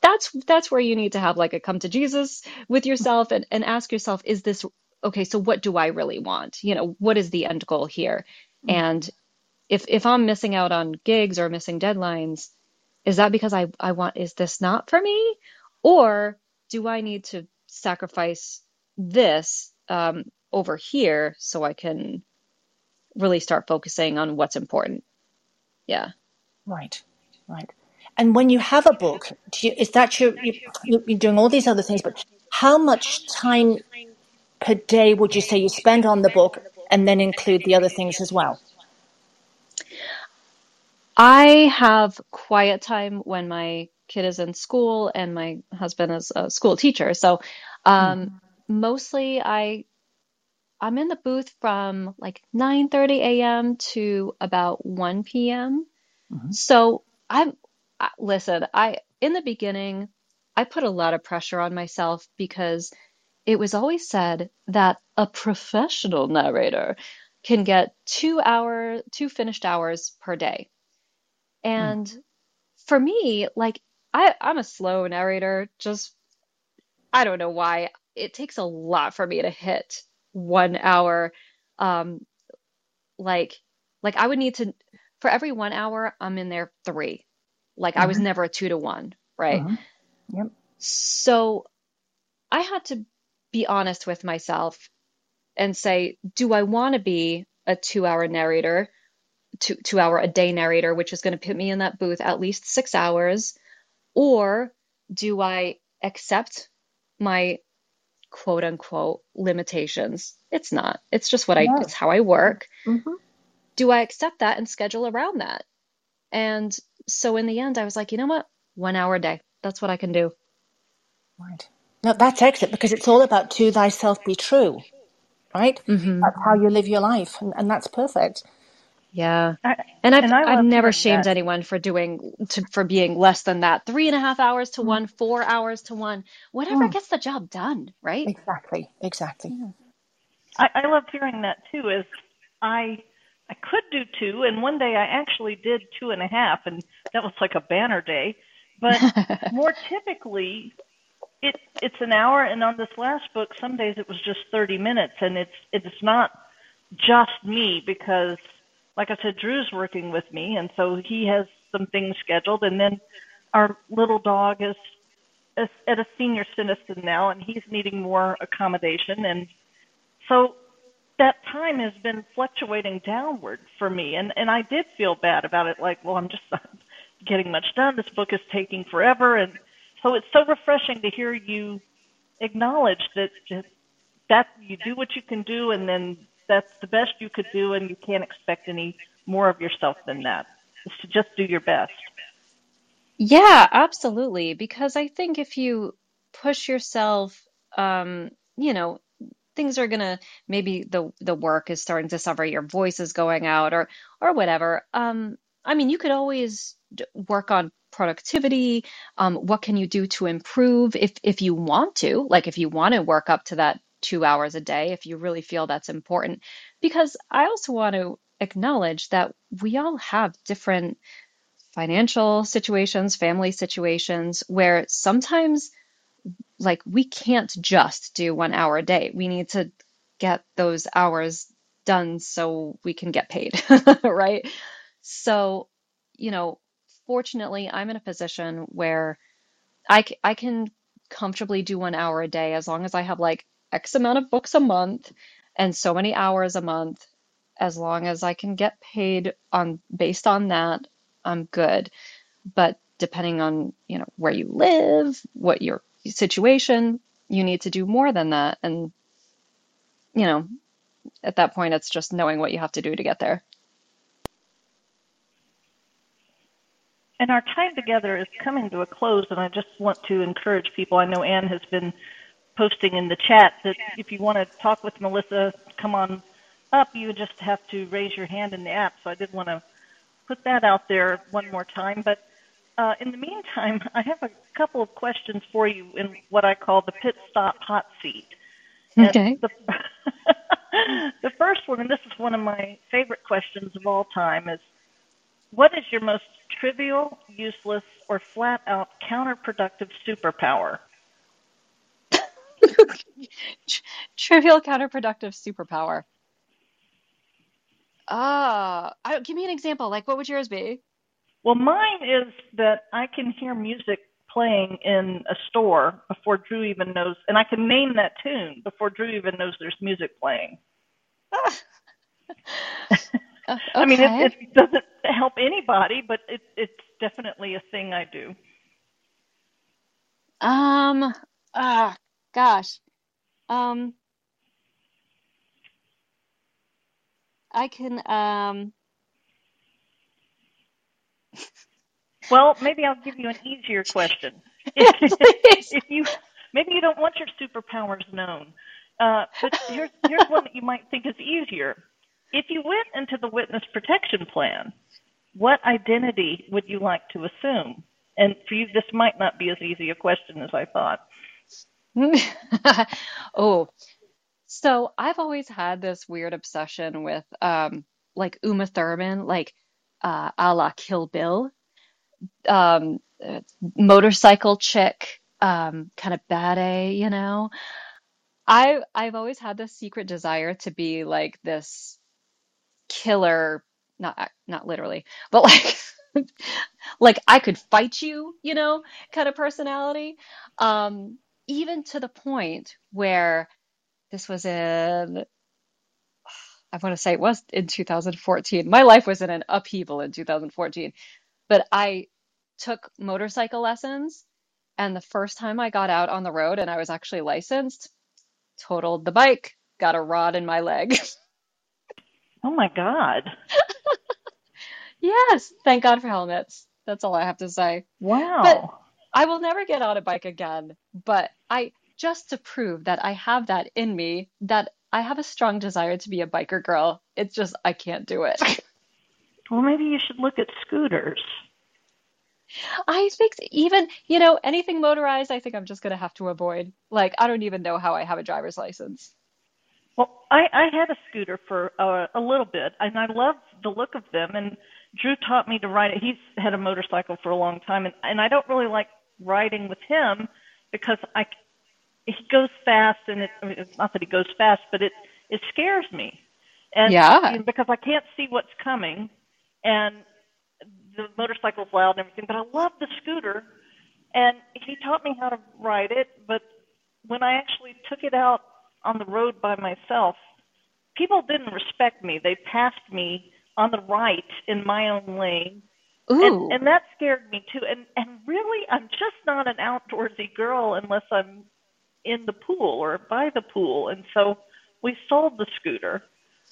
that's that's where you need to have like a come to Jesus with yourself and, and ask yourself, is this okay, so what do I really want? You know, what is the end goal here? And if if I'm missing out on gigs or missing deadlines, is that because I, I want, is this not for me? Or do I need to sacrifice this um, over here so I can really start focusing on what's important? Yeah. Right, right. And when you have a book, do you, is that your, you, you- you're doing all these other things, but how much time per day would you say you spend on the book and then include the other things as well? I have quiet time when my kid is in school and my husband is a school teacher. So Mm, um, mostly I I'm in the booth from like 9:30 a.m. to about 1 p.m. mhm, So I'm I- listen, I in the beginning I put a lot of pressure on myself because it was always said that a professional narrator can get two hour two finished hours per day. mm, And for me, like I I'm a slow narrator, just I don't know why. It takes a lot for me to hit one hour. Um, like like I would need to for every one hour, I'm in there three. Like I was never a two to one, right? hmm Yep. So I had to be honest with myself and say, do I want to be a two hour narrator, two, two hour a day narrator, which is going to put me in that booth at least six hours? Or do I accept my quote unquote limitations? It's not. It's just what I, it's how I work. hmm Do I accept that and schedule around that? And so in the end, I was like, you know what? One hour a day. That's what I can do. Right. No, that's excellent because it's all about to thyself be true, right? hmm That's how you live your life, and, and that's perfect. Yeah. I, And I've and I I've never shamed that. anyone for doing to for being less than that. Three and a half hours to one, four hours to one, whatever Mm, gets the job done, right? exactly, exactly. Yeah. I, I love hearing that too. Is I I could do two, and one day I actually did two and a half, and that was like a banner day. But more typically, it it's an hour, and on this last book, some days it was just 30 minutes, and it's it's not just me because, like I said, Drew's working with me, and so he has some things scheduled, and then our little dog is, at a senior citizen now, and he's needing more accommodation, and so that time has been fluctuating downward for me, and and I did feel bad about it. Like, well, I'm just not getting much done. This book is taking forever, and so it's so refreshing to hear you acknowledge that that you do what you can do, and then that's the best you could do, and you can't expect any more of yourself than that. Is to just do your best. Yeah, absolutely. Because I think if you push yourself, um, you know, things are gonna maybe the the work is starting to suffer, your voice is going out, or or whatever. Um, I mean, you could always work on productivity. Um, what can you do to improve if if you want to? Like if you want to work up to that two hours a day, if you really feel that's important. Because I also want to acknowledge that we all have different financial situations, family situations where sometimes like we can't just do one hour a day. We need to get those hours done so we can get paid, right? So, you know, fortunately, I'm in a position where I, c- I can comfortably do one hour a day as long as I have like X amount of books a month and so many hours a month. As long as I can get paid on based on that, I'm good. But depending on, you know, where you live, what your situation, you need to do more than that. And, you know, at that point, it's just knowing what you have to do to get there. And our time together is coming to a close, and I just want to encourage people. I know Anne has been posting in the chat that if you want to talk with Melissa, come on up. You just have to raise your hand in the app. So I did want to put that out there one more time. But uh, in the meantime, I have a couple of questions for you in what I call the pit stop hot seat. Okay. the, the first one, and this is one of my favorite questions of all time, is what is your most trivial, useless, or flat out counterproductive superpower? Trivial counterproductive superpower. Ah, I, give me an example. Like, what would yours be? Well, mine is that I can hear music playing in a store before Drew even knows, and I can name that tune before Drew even knows there's music playing. Uh, I mean, it, it doesn't help anybody, but it, it's definitely a thing I do. Um, ah, gosh. Um, I can, um, Well, maybe I'll give you an easier question. If, if you maybe you don't want your superpowers known, uh, but here's here's one that you might think is easier. If you went into the witness protection plan, what identity would you like to assume? And for you, this might not be as easy a question as I thought. Oh, so I've always had this weird obsession with, um, like Uma Thurman, like, uh, a la Kill Bill. um, motorcycle chick, um, kind of bad A, you know. I I've always had this secret desire to be like this killer, not not literally, but like like I could fight you, you know, kind of personality. Um, even to the point where this was in, I want to say it was in 2014. My life was in an upheaval in 2014, but I took motorcycle lessons. And the first time I got out on the road and I was actually licensed, totaled the bike, got a rod in my leg. Oh my God. Yes, thank God for helmets. That's all I have to say. Wow. But I will never get on a bike again. But I just to prove that I have that in me, that I have a strong desire to be a biker girl. It's just I can't do it. Well, maybe you should look at scooters. I think even, you know, anything motorized, I think I'm just going to have to avoid. Like, I don't even know how I have a driver's license. Well, I, I had a scooter for uh, a little bit, and I love the look of them. And Drew taught me to ride it. He's had a motorcycle for a long time, and, and I don't really like riding with him because I he goes fast, and it, I mean, it's not that he goes fast, but it it scares me, and Yeah. because I can't see what's coming, and the motorcycle's loud and everything. But I love the scooter, and he taught me how to ride it. But when I actually took it out on the road by myself, people didn't respect me. They passed me on the right in my own lane. Ooh. And and that scared me too. And and really I'm just not an outdoorsy girl unless I'm in the pool or by the pool. And so we sold the scooter.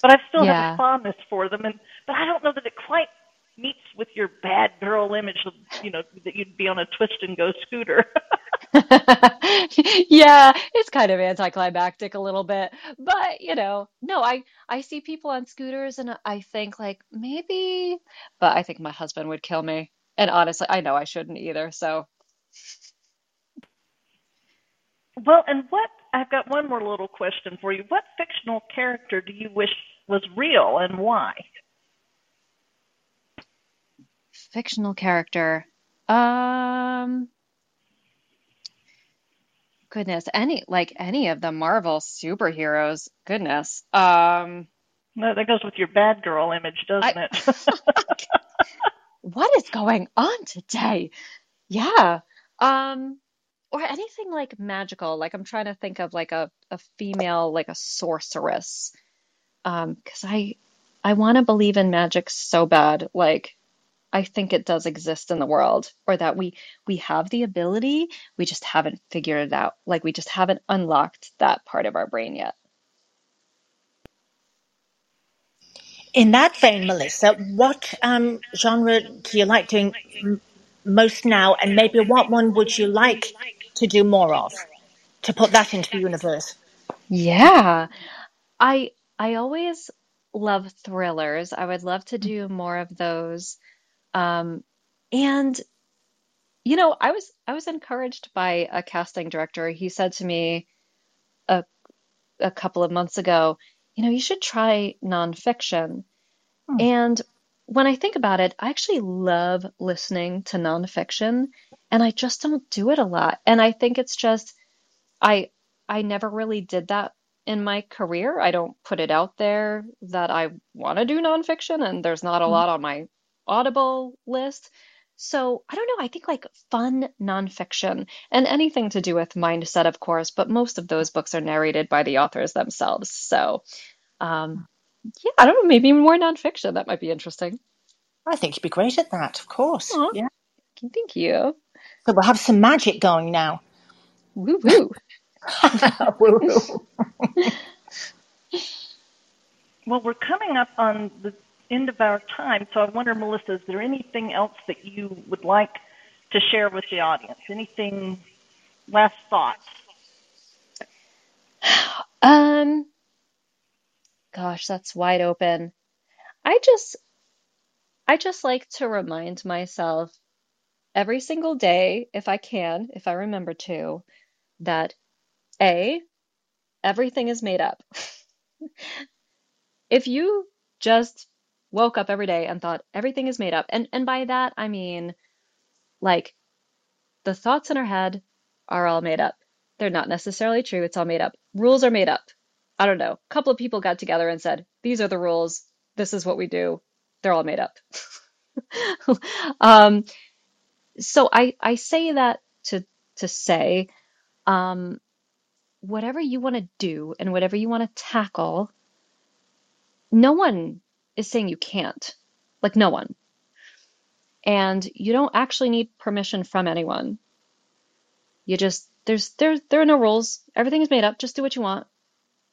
But I still have a fondness for them and but I don't know that it quite meets with your bad girl image of you know, that you'd be on a twist and go scooter. Yeah, it's kind of anticlimactic a little bit. But, you know, no, I I see people on scooters and I think like maybe, but I think my husband would kill me. And honestly, I know I shouldn't either. So, well, and what I've got one more little question for you. What fictional character do you wish was real and why? fictional character. Um, goodness, any like any of the Marvel superheroes. Goodness. Um, No, that goes with your bad girl image, doesn't I it? what is going on today? Yeah. Um, or anything like magical. Like I'm trying to think of like a, a female, like a sorceress. Um, 'cause I I want to believe in magic so bad. Like I think it does exist in the world, or that we we have the ability, we just haven't figured it out. Like we just haven't unlocked that part of our brain yet. In that vein, Melissa, what um, genre do you like doing m- most now, and maybe what one would you like to do more of to put that into the universe? Yeah. I I always love thrillers. I would love to do more of those. Um, and you know, I was I was encouraged by a casting director. He said to me a a couple of months ago, you know, you should try nonfiction. And when I think about it, I actually love listening to nonfiction, and I just don't do it a lot. And I think it's just I I never really did that in my career. I don't put it out there that I want to do nonfiction, and there's not a lot on my Audible list. So I don't know. I think like fun nonfiction and anything to do with mindset, of course, but most of those books are narrated by the authors themselves. So um, yeah, I don't know. Maybe more nonfiction. That might be interesting. I think you'd be great at that, of course. Aw, Yeah. thank you. So we'll have some magic going now. Woo woo. Woo-hoo. Well, we're coming up on the end of our time, so I wonder, Melissa, is there anything else that you would like to share with the audience? Anything, last thoughts? Um, gosh, that's wide open. I just I just like to remind myself every single day, if I can, if I remember to, that A, everything is made up. If you just woke up every day and thought everything is made up, and and by that I mean like the thoughts in our head are all made up. They're not necessarily true, it's all made up. Rules are made up. I don't know. A couple of people got together and said, "These are the rules. This is what we do." They're all made up. Um, so I, I say that to to say um, whatever you want to do and whatever you want to tackle, no one is saying you can't. Like no one. And you don't actually need permission from anyone. You just there's there there are no rules. Everything is made up. Just do what you want.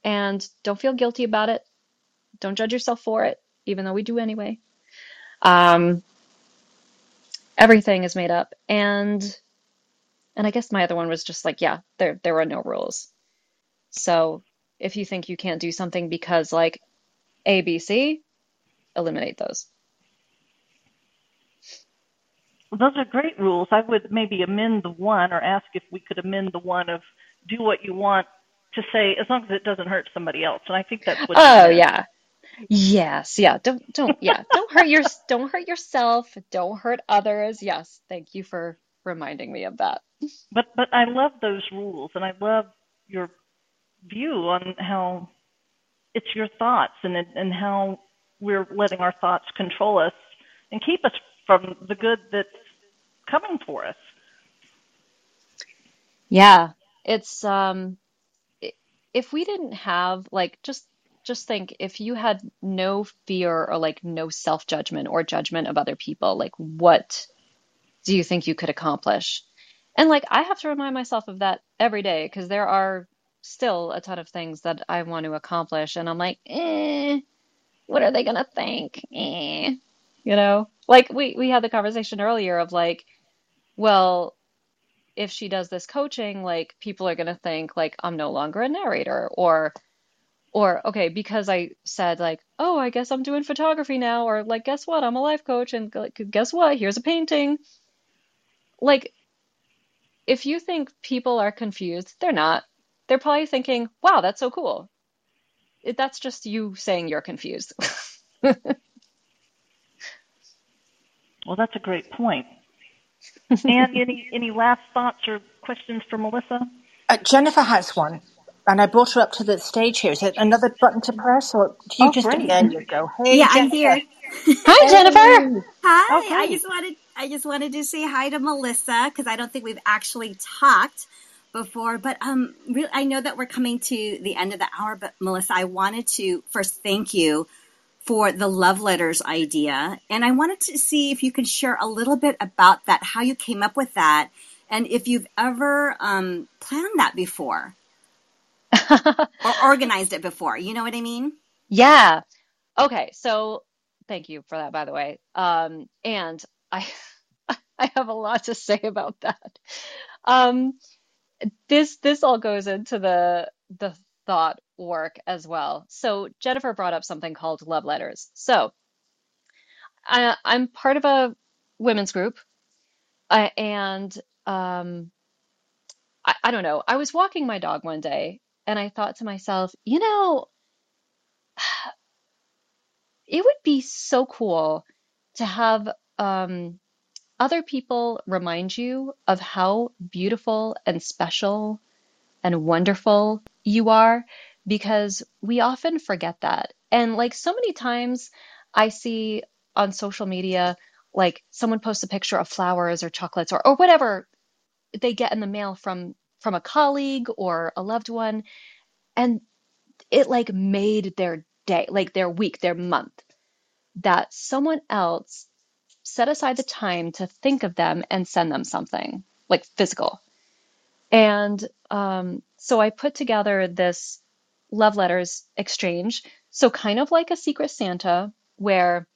And don't feel guilty about it. Don't judge yourself for it, even though we do anyway. Um, everything is made up. And and I guess my other one was just like, yeah, there there are no rules. So if you think you can't do something because like A, B, C, eliminate those. Those are great rules. I would maybe amend the one or ask if we could amend the one of do what you want to say as long as it doesn't hurt somebody else. And I think that's what Oh yeah. Yes, yeah. Don't don't yeah. Don't hurt your don't hurt yourself. Don't hurt others. Yes. Thank you for reminding me of that. But but I love those rules and I love your view on how it's your thoughts and and how we're letting our thoughts control us and keep us from the good that's coming for us. Yeah. It's um if we didn't have like just just think if you had no fear or like no self-judgment or judgment of other people, like what do you think you could accomplish? And like I have to remind myself of that every day because there are still a ton of things that I want to accomplish and I'm like, eh, what are they gonna think? Eh. You know? Like we we had the conversation earlier of like, well, if she does this coaching, like people are gonna think like I'm no longer a narrator or or okay, because I said like, oh, I guess I'm doing photography now, or like, guess what? I'm a life coach, and like, guess what? Here's a painting. Like, if you think people are confused, they're not. They're probably thinking, wow, that's so cool. It, that's just you saying you're confused. Well, that's a great point. and any any last thoughts or questions for Melissa? Uh, Jennifer has one, and I brought her up to the stage here. Is it another button to press, or do you Oh, just? great. There you go. Hey, yeah, I'm here. Hi, Jennifer. Hi. Okay. I just wanted I just wanted to say hi to Melissa because I don't think we've actually talked before. But um, really, I know that we're coming to the end of the hour. But Melissa, I wanted to first thank you for the love letters idea, and I wanted to see if you could share a little bit about that, how you came up with that, and if you've ever um, planned that before or organized it before. You know what I mean? Yeah. Okay. So thank you for that, by the way. Um, and I, I have a lot to say about that. Um, this, this all goes into the, the thought work as well. So Jennifer brought up something called love letters. So I, I'm part of a women's group, uh, and, um, I, I don't know. I was walking my dog one day and I thought to myself, you know, it would be so cool to have um, other people remind you of how beautiful and special and wonderful you are because we often forget that. And like so many times I see on social media, like someone posts a picture of flowers or chocolates or, or whatever they get in the mail from from a colleague or a loved one and it like made their day, like their week, their month that someone else set aside the time to think of them and send them something like physical. And um, so I put together this love letters exchange. So, kind of like a Secret Santa, where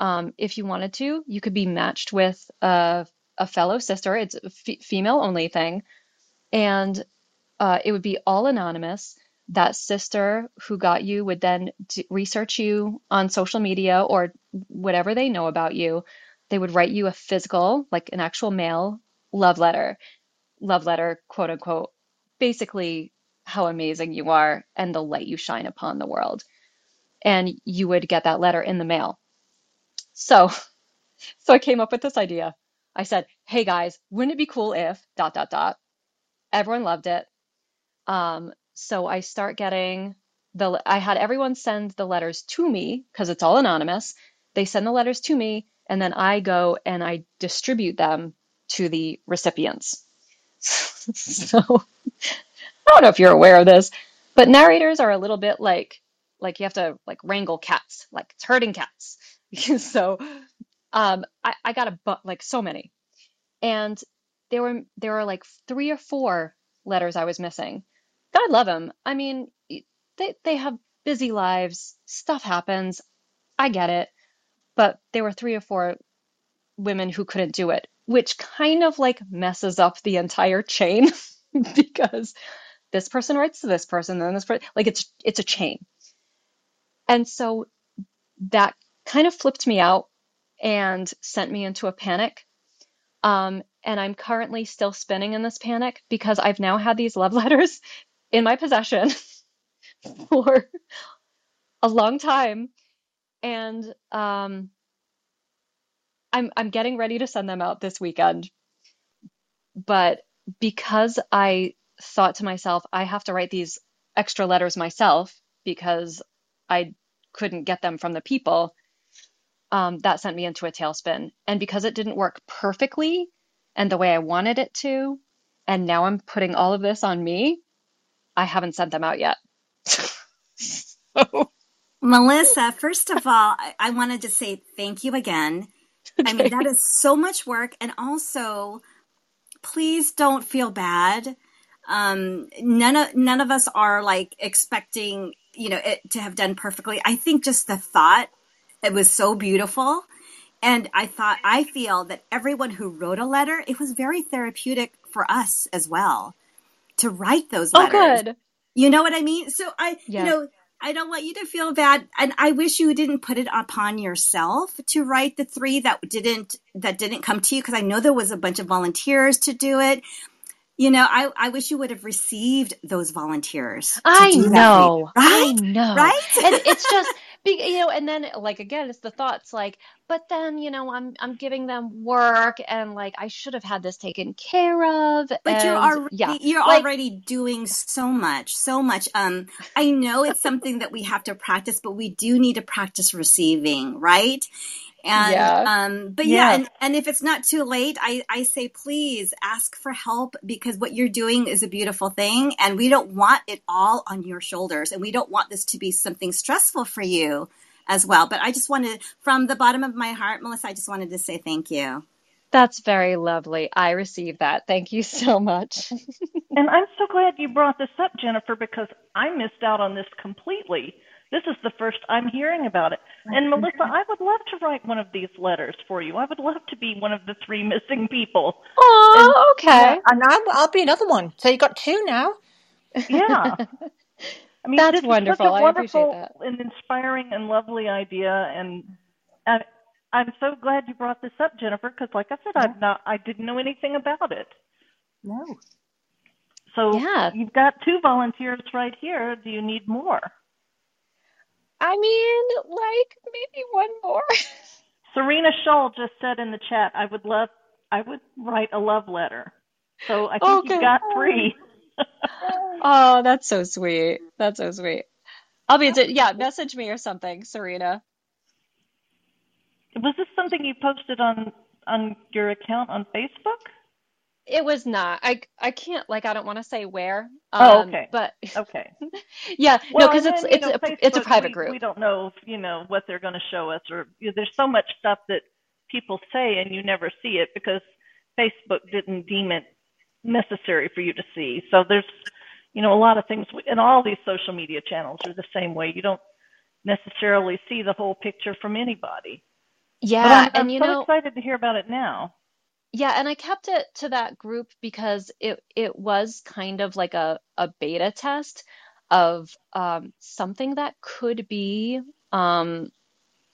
um, if you wanted to, you could be matched with a, a fellow sister. It's a f- female only thing. And uh, it would be all anonymous. That sister who got you would then research you on social media or whatever they know about you. They would write you a physical, like an actual mail love letter, love letter, quote unquote, basically how amazing you are and the light you shine upon the world. And you would get that letter in the mail. So, so I came up with this idea. I said, "Hey guys, wouldn't it be cool if dot dot dot?" Everyone loved it. Um, so I start getting the, I had everyone send the letters to me because it's all anonymous. They send the letters to me, and then I go and I distribute them to the recipients. so I don't know if you're aware of this, but narrators are a little bit like like you have to like wrangle cats, like it's herding cats. so um, I, I got a but like so many, and there were there were like three or four letters I was missing. God love them. I mean, they they have busy lives. Stuff happens. I get it, but there were three or four women who couldn't do it, which kind of like messes up the entire chain because this person writes to this person, then this person, like it's it's a chain. And so that kind of flipped me out and sent me into a panic. Um, and I'm currently still spinning in this panic because I've now had these love letters in my possession for a long time. And um, I'm I'm getting ready to send them out this weekend. But because I thought to myself, I have to write these extra letters myself because I couldn't get them from the people, um, that sent me into a tailspin. And because it didn't work perfectly and the way I wanted it to, and now I'm putting all of this on me, I haven't sent them out yet. so. Melissa, first of all, I, I wanted to say thank you again. Okay. I mean, that is so much work. And also, please don't feel bad. Um, none of none of us are like expecting you know it to have done perfectly. I think just the thought it was so beautiful. And I thought, I feel that everyone who wrote a letter, it was very therapeutic for us as well to write those letters. Oh, good. You know what I mean? So I, yeah. you know, I don't want you to feel bad. And I wish you didn't put it upon yourself to write the three that didn't, that didn't come to you. Cause I know there was a bunch of volunteers to do it. You know, I, I wish you would have received those volunteers. I know. Right? I know. Right? and it's just, you know, and then like again, it's the thoughts like, but then you know, I'm I'm giving them work, and like I should have had this taken care of. But and, you're already yeah, you're like, already doing so much, so much. Um, I know it's something that we have to practice, but we do need to practice receiving, right? And yeah. um, but yeah, and, and if it's not too late, I, I say please ask for help because what you're doing is a beautiful thing and we don't want it all on your shoulders and we don't want this to be something stressful for you as well. But I just wanted from the bottom of my heart, Melissa, I just wanted to say thank you. That's very lovely. I received that. Thank you so much. and I'm so glad you brought this up, Jennifer, because I missed out on this completely. This is the first I'm hearing about it. And Melissa, I would love to write one of these letters for you. I would love to be one of the three missing people. Oh, okay. and I'll, I'll be another one. So you got two now. Yeah. I mean, that's wonderful. Such a wonderful that. and inspiring and lovely idea, and I, I'm so glad you brought this up, Jennifer. Because, like I said, I've not, I didn't know anything about it. No. So yeah. you've got two volunteers right here. Do you need more? I mean, like maybe one more. Serena Scholl just said in the chat, I would love, I would write a love letter. So I think okay. you've got three. oh, that's so sweet. That's so sweet. I'll be, yeah, message me or something, Serena. Was this something you posted on on your account on Facebook? It was not. I I can't like I don't want to say where. Um, oh, okay. But okay. yeah, well, no, because it's it's know, a Facebook, it's a private we, group. We don't know, you know, what they're going to show us, or you know, there's so much stuff that people say and you never see it because Facebook didn't deem it necessary for you to see. So there's, you know, a lot of things, and all these social media channels are the same way. You don't necessarily see the whole picture from anybody. Yeah, I'm, and I'm you so know, excited to hear about it now. Yeah, and I kept it to that group because it it was kind of like a, a beta test of um, something that could be, um,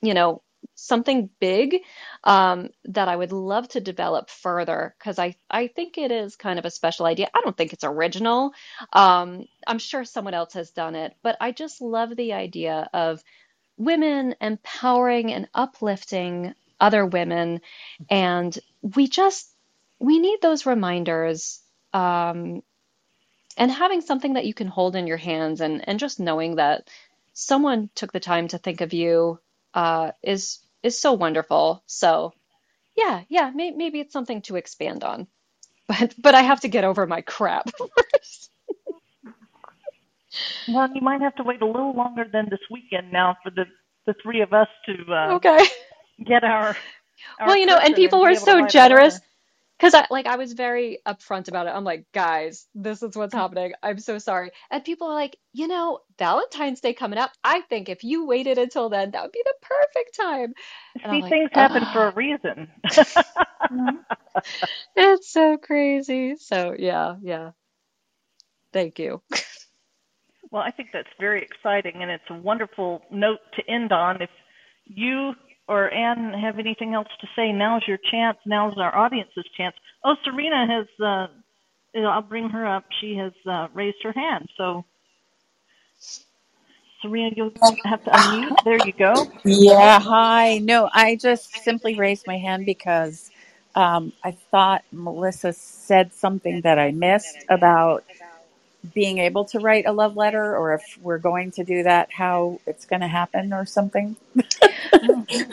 you know, something big um, that I would love to develop further because I, I think it is kind of a special idea. I don't think it's original. Um, I'm sure someone else has done it, but I just love the idea of women empowering and uplifting other women. And we just, we need those reminders. Um, and having something that you can hold in your hands and, and just knowing that someone took the time to think of you uh, is is so wonderful. So yeah, yeah, may, maybe it's something to expand on. But but I have to get over my crap first. Well, you might have to wait a little longer than this weekend now for the the three of us to uh, okay. Get our, our well, you know, and people and were be able to so generous because I like I was very upfront about it. I'm like, guys, this is what's happening. I'm so sorry. And people are like, you know, Valentine's Day coming up. I think if you waited until then, that would be the perfect time. And See, like, things happen for a reason. It's so crazy. So yeah, yeah. Thank you. Well, I think that's very exciting, and it's a wonderful note to end on. If you or Anne have anything else to say, now's your chance. Now's our audience's chance. Oh, Serena has. Uh, I'll bring her up. She has uh, raised her hand. So, Serena, you'll have to unmute. There you go. Yeah, hi. No, I just simply raised my hand because um, I thought Melissa said something that I missed about being able to write a love letter, or if we're going to do that, how it's going to happen, or something.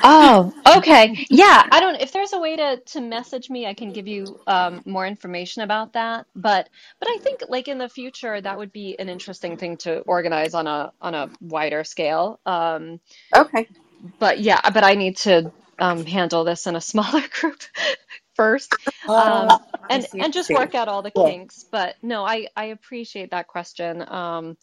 Oh, okay. Yeah, I don't if there's a way to to message me, I can give you um more information about that. But but I think like in the future that would be an interesting thing to organize on a on a wider scale. Um Okay. but yeah, but I need to um handle this in a smaller group first. Um Oh, and and just work out all the kinks. But no, I I appreciate that question. Um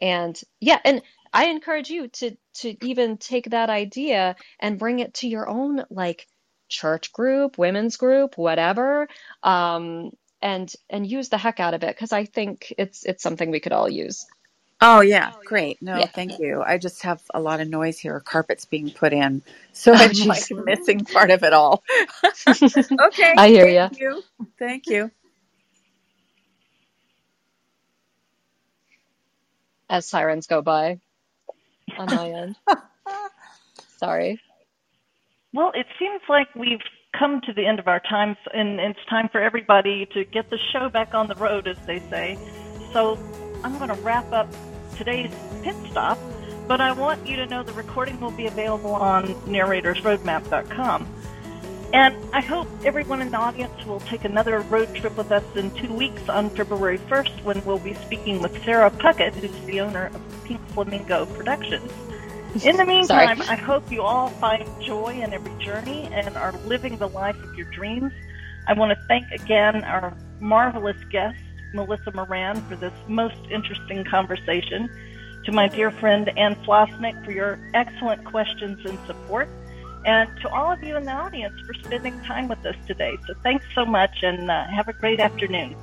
and yeah, and I encourage you to to even take that idea and bring it to your own like church group, women's group, whatever. Um and and use the heck out of it because I think it's it's something we could all use. Oh, yeah. Great. No, Yeah. thank you. I just have a lot of noise here. Carpets being put in. So Oh I'm like missing part of it all. okay. I hear you. Thank you. Thank you. As sirens go by on my end. Sorry. Well, it seems like we've come to the end of our time, and it's time for everybody to get the show back on the road, as they say. So I'm going to wrap up today's pit stop, but I want you to know the recording will be available on narratorsroadmap.com. And I hope everyone in the audience will take another road trip with us in two weeks on February 1st when we'll be speaking with Sarah Puckett, who's the owner of Pink Flamingo Productions. In the Sorry. meantime, I hope you all find joy in every journey and are living the life of your dreams. I want to thank again our marvelous guest, Melissa Moran, for this most interesting conversation. To my dear friend Anne Flosnik for your excellent questions and support and to all of you in the audience for spending time with us today. So thanks so much and uh, have a great afternoon.